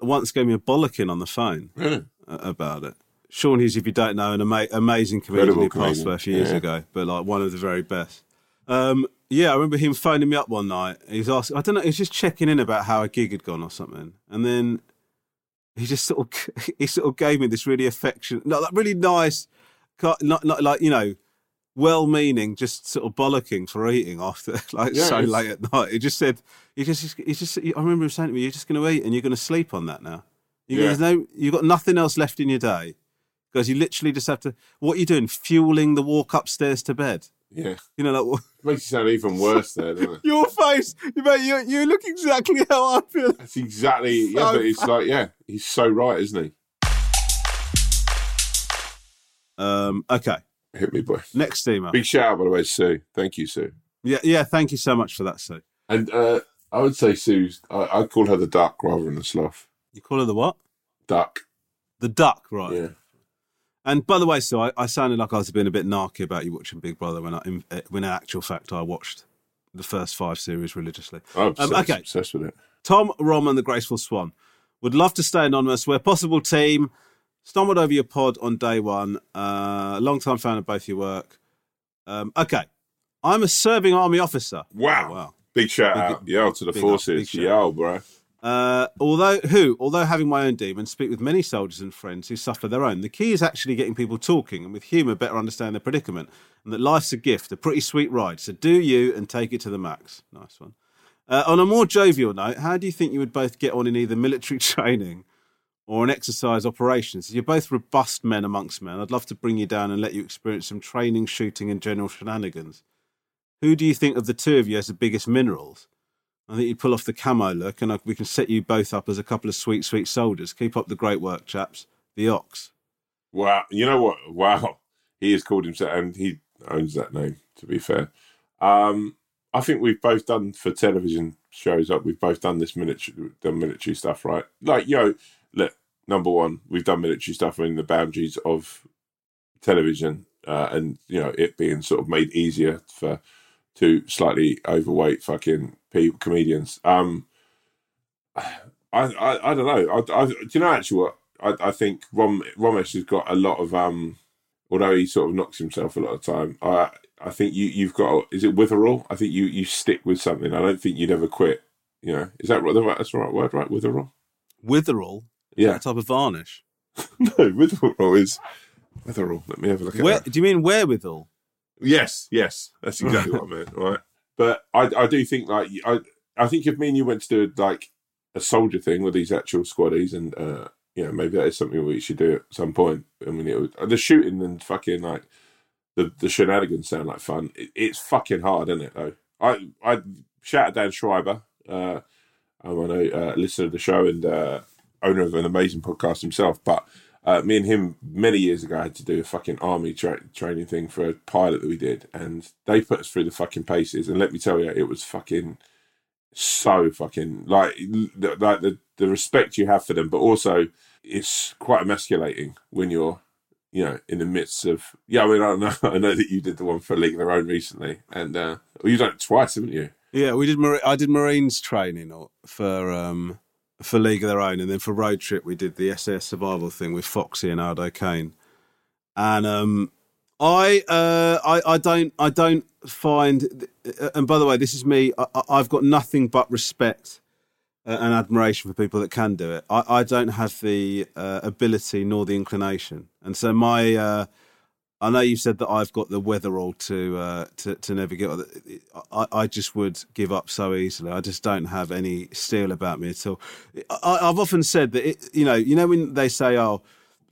Once gave me a bollocking on the phone Really? about it. Sean Hughes, if you don't know, an ama- amazing comedian who Incredible passed away a few years comedian, ago, but like one of the very best. Um, yeah, I remember him phoning me up one night. He's asking, I don't know, he's just checking in about how a gig had gone or something, and then he just sort of <laughs> he sort of gave me this really affectionate, not that really nice, not not like you know, well-meaning, just sort of bollocking for eating after <laughs> like Yeah, so late at night. He just said, he just he just I remember him saying to me, "You're just going to eat and you're going to sleep on that now. You Yeah. there's no you've got nothing else left in your day." Because you literally just have to. What are you doing? Fueling the walk upstairs to bed. "Yeah." You know, like Makes you sound even worse there, doesn't it? <laughs> your face. You mate, you you look exactly how I feel. That's exactly. yeah, but it's like, yeah, he's so right, isn't he? Um. Okay. Hit me, boy. Next email. Big shout out, by the way, Sue. Thank you, Sue. Yeah. Yeah. Thank you so much for that, Sue. And uh, I would say Sue's. I, I'd call her the duck rather than the sloth. You call her the what? Duck. The duck, right? Yeah. And by the way, Sue, I, I sounded like I was being a bit narky about you watching Big Brother when I, in, uh, when in actual fact I watched the first five series religiously. I'm Um, obsessed, okay. obsessed with it. Tom, Rom, and the Graceful Swan would love to stay anonymous where possible. Team stumbled over your pod on day one. Uh, long time fan of both your work. Um, okay, I'm a serving army officer. Wow. Oh, wow. Big shout Big- out. Yo, to the up, forces. big Yo, bro. Uh, although who, although having my own demons, speak with many soldiers and friends who suffer their own. The key is actually getting people talking and with humour better understand their predicament, and that life's a gift, a pretty sweet ride. So do you and take it to the max. Nice one. Uh, on a more jovial note, how do you think you would both get on in either military <laughs> training or an exercise operations? You're both robust men amongst men. I'd love to bring you down and let you experience some training, shooting, and general shenanigans. Who do you think of the two of you has the biggest minerals? I think you'd pull off the camo look, and we can set you both up as a couple of sweet, sweet soldiers. Keep up the great work, chaps. The Ox. Wow. You know what? Wow. He has called himself, and he owns that name, to be fair. Um, I think we've both done for television shows up, we've both done this military, done military stuff, right? Like, yo, look, number one, we've done military stuff in the boundaries of television, uh, and you know it being sort of made easier for two slightly overweight fucking people, comedians. Um, I, I, I don't know. I, I, do you know actually what? I, I think Rom, Romesh has got a lot of um, although he sort of knocks himself a lot of time. I I think you you've got is it witherall? I think you you stick with something. I don't think you'd ever quit. You know, is that right? That's the right word, right? Witherall. Witherall. Yeah. That type of varnish. <laughs> no, witherall is witherall. Let me have a look at Where, that. do you mean wherewithal? Yes, yes, that's exactly what I <laughs> meant. Right, but I I do think like I I think if me and you went to do like a soldier thing with these actual squaddies and uh you know maybe that is something we should do at some point. I mean, it would, the shooting and fucking like the the shenanigans sound like fun. It, it's fucking hard, isn't it? Though I I shout out Dan Schreiber. Uh, I'm on a uh, listener of the show and uh, owner of an amazing podcast himself, but. Uh, me and him many years ago had to do a fucking army tra- training thing for a pilot that we did, and they put us through the fucking paces. And let me tell you, it was fucking so fucking like the, like the the respect you have for them, but also it's quite emasculating when you're you know in the midst of yeah. I mean, I know <laughs> I know that you did the one for League of Their Own recently, and uh, well, you've done it twice, haven't you? Yeah, we did. I did Marines training for um, for League of Their Own, and then for Road Trip we did the SAS Survival thing with Foxy and Aldo Kane. And um, I, uh, I, I don't, I don't find. And by the way, this is me. I, I've got nothing but respect uh, and admiration for people that can do it. I, I don't have the uh, ability nor the inclination, and so my. Uh, I know you said that I've got the witherall to uh, to to never get. I, I just would give up so easily. I just don't have any steel about me at all. I, I've often said that it, you know, you know when they say, "Oh,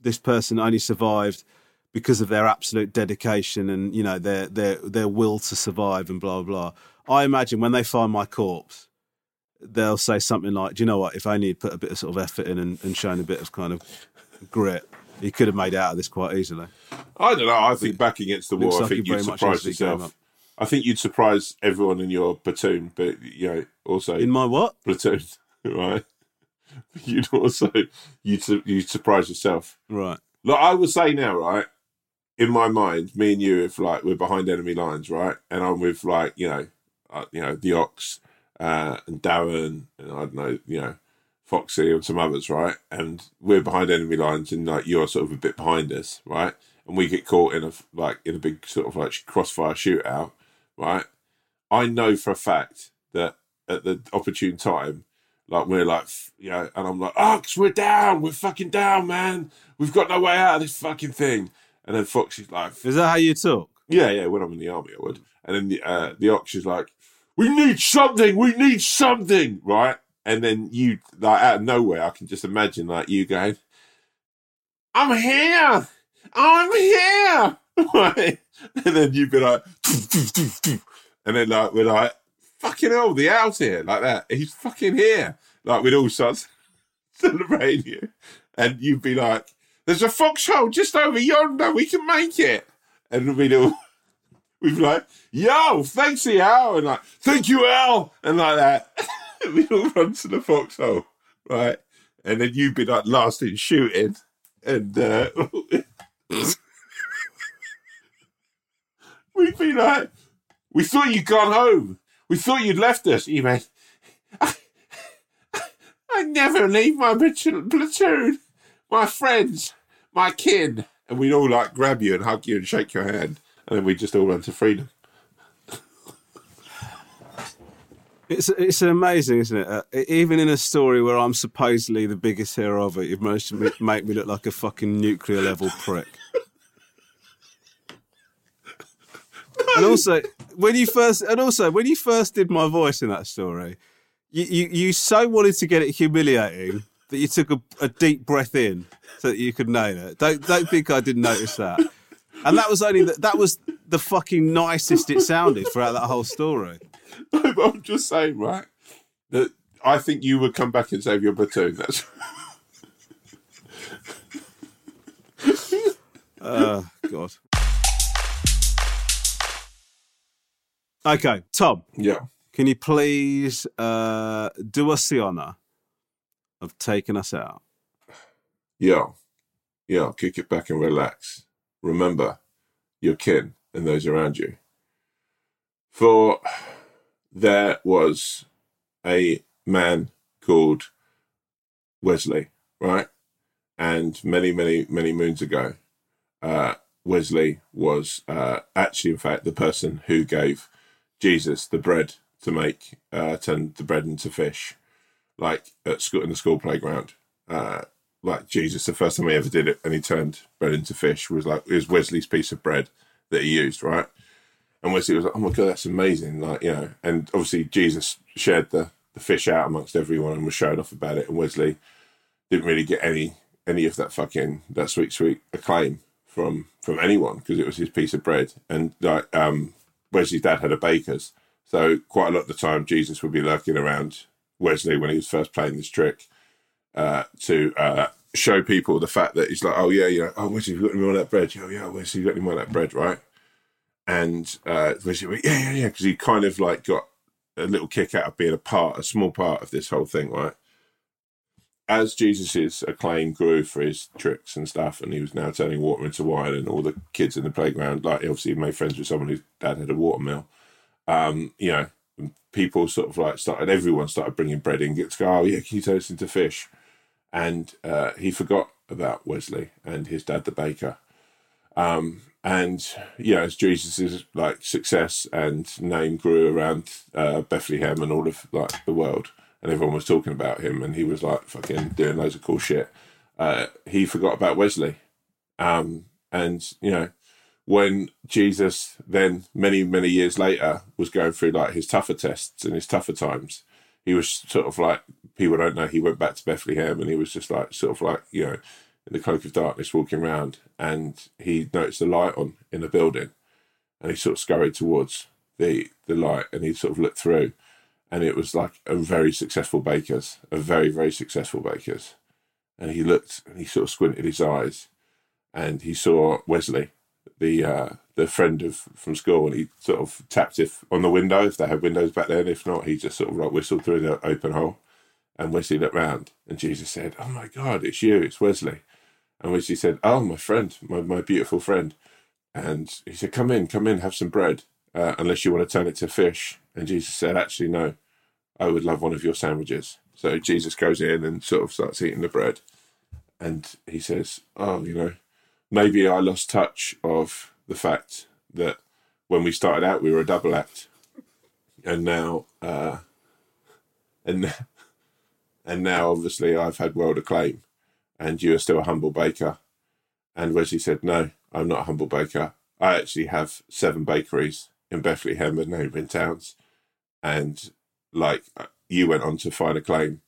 this person only survived because of their absolute dedication and you know their their their will to survive and blah blah." I imagine when they find my corpse, they'll say something like, "Do you know what? If only he'd put a bit of sort of effort in and, and shown a bit of kind of grit." He could have made out of this quite easily. I don't know. I think back against the wall, war, I think you you'd surprise actually gave up. yourself. I think you'd surprise everyone in your platoon, but you know, also In my what? platoon, <laughs> right? You'd also you'd you'd surprise yourself. Right. Look, I would say now, right? In my mind, me and you, if like we're behind enemy lines, right, and I'm with like you know, uh, you know, the Ox uh, and Darren, and I don't know, you know, Foxy and some others, right, and we're behind enemy lines, and like you're sort of a bit behind us, right, and we get caught in a like in a big sort of like crossfire shootout, right. I know for a fact that at the opportune time, like we're like, you know, and I'm like, Ox, we're down, we're fucking down, man. We've got no way out of this fucking thing. And then Foxy's like, Is that how you talk? yeah, yeah. When I'm in the army, I would. And then the uh, the Ox is like, we need something, we need something, right? And then you, like out of nowhere, I can just imagine like you going, I'm here, I'm here? <laughs> And then you'd be like, and then like we're like, fucking hell, the owl's here, like that. He's fucking here, like we'd all start <laughs> celebrating you, and you'd be like, there's a foxhole just over yonder, we can make it, and we'd all. <laughs> We'd be like, yo, thanks the owl, and like, thank you, Al, and like that. <laughs> We'd all run to the foxhole, right? And then you'd be like last in shooting, and uh, <laughs> we'd be like, we thought you'd gone home. We thought you'd left us. You went, I, I never leave my platoon, my friends, my kin. And we'd all like grab you and hug you and shake your hand. And then we'd just all run to freedom. It's it's amazing, isn't it? Uh, even in a story where I'm supposedly the biggest hero of it, you've managed to ma- <laughs> make me look like a fucking nuclear level prick. <laughs> And also, when you first, and also when you first did my voice in that story, you you, you so wanted to get it humiliating that you took a, a deep breath in so that you could nail it. Don't don't think I didn't notice that. And that was only the, that was the fucking nicest it sounded throughout that whole story. But <laughs> I'm just saying, right? That I think you would come back and save your platoon. That's <laughs> Oh, God. Okay, Tom. Yeah. Can you please uh, do us the honour of taking us out? yeah, yeah. Kick it back and relax. Remember your kin and those around you. For there was a man called Wesley, right? And many, many, many moons ago, uh, Wesley was uh, actually, in fact, the person who gave Jesus the bread to make, uh, turn the bread into fish, like at school in the school playground. Like Jesus, the first time he ever did it, and he turned bread into fish was like it was Wesley's piece of bread that he used, right? And Wesley was like, "Oh my god, that's amazing!" Like you know, and obviously Jesus shared the the fish out amongst everyone and was showing off about it, and Wesley didn't really get any any of that fucking that sweet sweet acclaim from from anyone because it was his piece of bread. And like um, Wesley's dad had a baker's, so quite a lot of the time Jesus would be lurking around Wesley when he was first playing this trick uh, to uh, show people the fact that he's like, oh yeah, yeah, oh Wesley, you got any more of that bread? Yeah, yeah, Wesley, you got any more of that bread, right? And uh, Wesley went, yeah, yeah, yeah, because he kind of like got a little kick out of being a part, a small part of this whole thing, right? As Jesus's acclaim grew for his tricks and stuff, and he was now turning water into wine, and all the kids in the playground, like obviously he made friends with someone whose dad had a watermill. Um, you know, people sort of like started, everyone started bringing bread in, get to go, oh yeah, can you turn into fish? And uh, he forgot about Wesley and his dad, the baker. Um, and know, as Jesus' like success and name grew around uh, Bethlehem and all of like the world, and everyone was talking about him, and he was like fucking doing loads of cool shit. Uh, he forgot about Wesley, um, and you know, when Jesus then many many years later was going through like his tougher tests and his tougher times, he was sort of like people don't know he went back to Bethlehem, and he was just like sort of like you know in the cloak of darkness walking around and he noticed the light on in a building and he sort of scurried towards the the light and he sort of looked through and it was like a very successful baker's a very very successful baker's. And he looked and he sort of squinted his eyes and he saw wesley the uh the friend of from school and he sort of tapped if on the window if they had windows back then. If not he just sort of like whistled through the open hole and wesley looked round. And jesus said oh my god it's you it's wesley. And Wesley said, "Oh, my friend, my my beautiful friend," and he said, "Come in, come in, have some bread, uh, unless you want to turn it to fish." And Jesus said, "Actually, no, I would love one of your sandwiches." So Jesus goes in and sort of starts eating the bread, and he says, "Oh, you know, maybe I lost touch of the fact that when we started out we were a double act, and now, uh, and <laughs> and now obviously I've had world acclaim." and you are still a humble baker. And Wesley said, No, I'm not a humble baker. I actually have seven bakeries in Bethlehem and neighbouring towns. And like you went on to find a claim,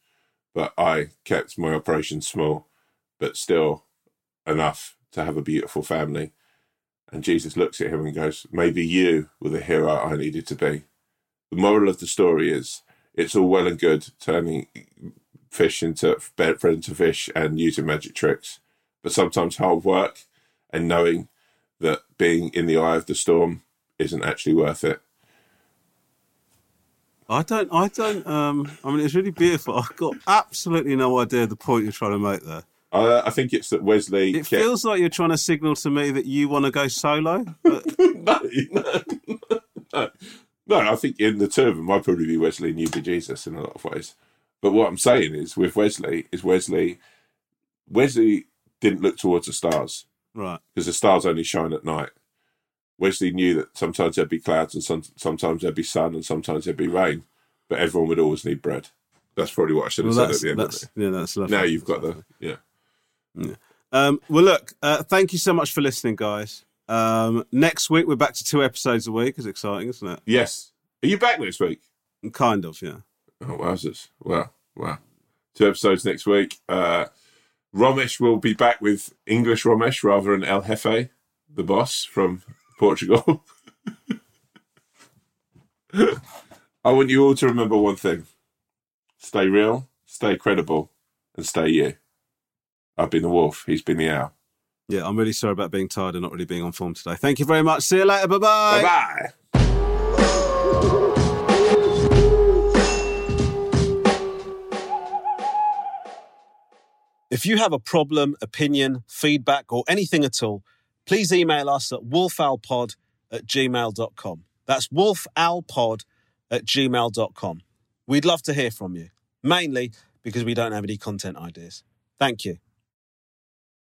but I kept my operation small, but still enough to have a beautiful family. And Jesus looks at him and goes, Maybe you were the hero I needed to be. The moral of the story is it's all well and good turning fish into bread into fish and using magic tricks, but sometimes hard work and knowing that being in the eye of the storm isn't actually worth it. I don't. I don't. Um. I mean, it's really beautiful. I've got absolutely no idea the point you're trying to make there. Uh, I think it's that Wesley. It kept... feels like you're trying to signal to me that you want to go solo. But... <laughs> no, no, no, no. I think in the two of them, I'd probably be Wesley and you'd be Jesus in a lot of ways. But what I'm saying is, with Wesley, is Wesley, Wesley didn't look towards the stars, right? Because the stars only shine at night. Wesley knew that sometimes there'd be clouds and some, sometimes there'd be sun and sometimes there'd be rain, but everyone would always need bread. That's probably what I should have well, said at the end of it. Yeah, that's lovely. Now you've got the yeah. Yeah. Um, well, look, uh, thank you so much for listening, guys. Um, next week we're back to two episodes a week. It's exciting, isn't it? Yes. Are you back next week? Kind of, yeah. Oh, wowzers. Well, wow. Two episodes next week. Uh, Romesh will be back with English Romesh rather than El Jefe, the boss from Portugal. <laughs> I want you all to remember one thing stay real, stay credible, and stay you. I've been the wolf, he's been the owl. Yeah, I'm really sorry about being tired and not really being on form today. Thank you very much. See you later. Bye bye. Bye bye. If you have a problem, opinion, feedback, or anything at all, please email us at wolfowlpod at gmail.com. That's wolfowlpod at gmail.com. We'd love to hear from you, mainly because we don't have any content ideas. Thank you.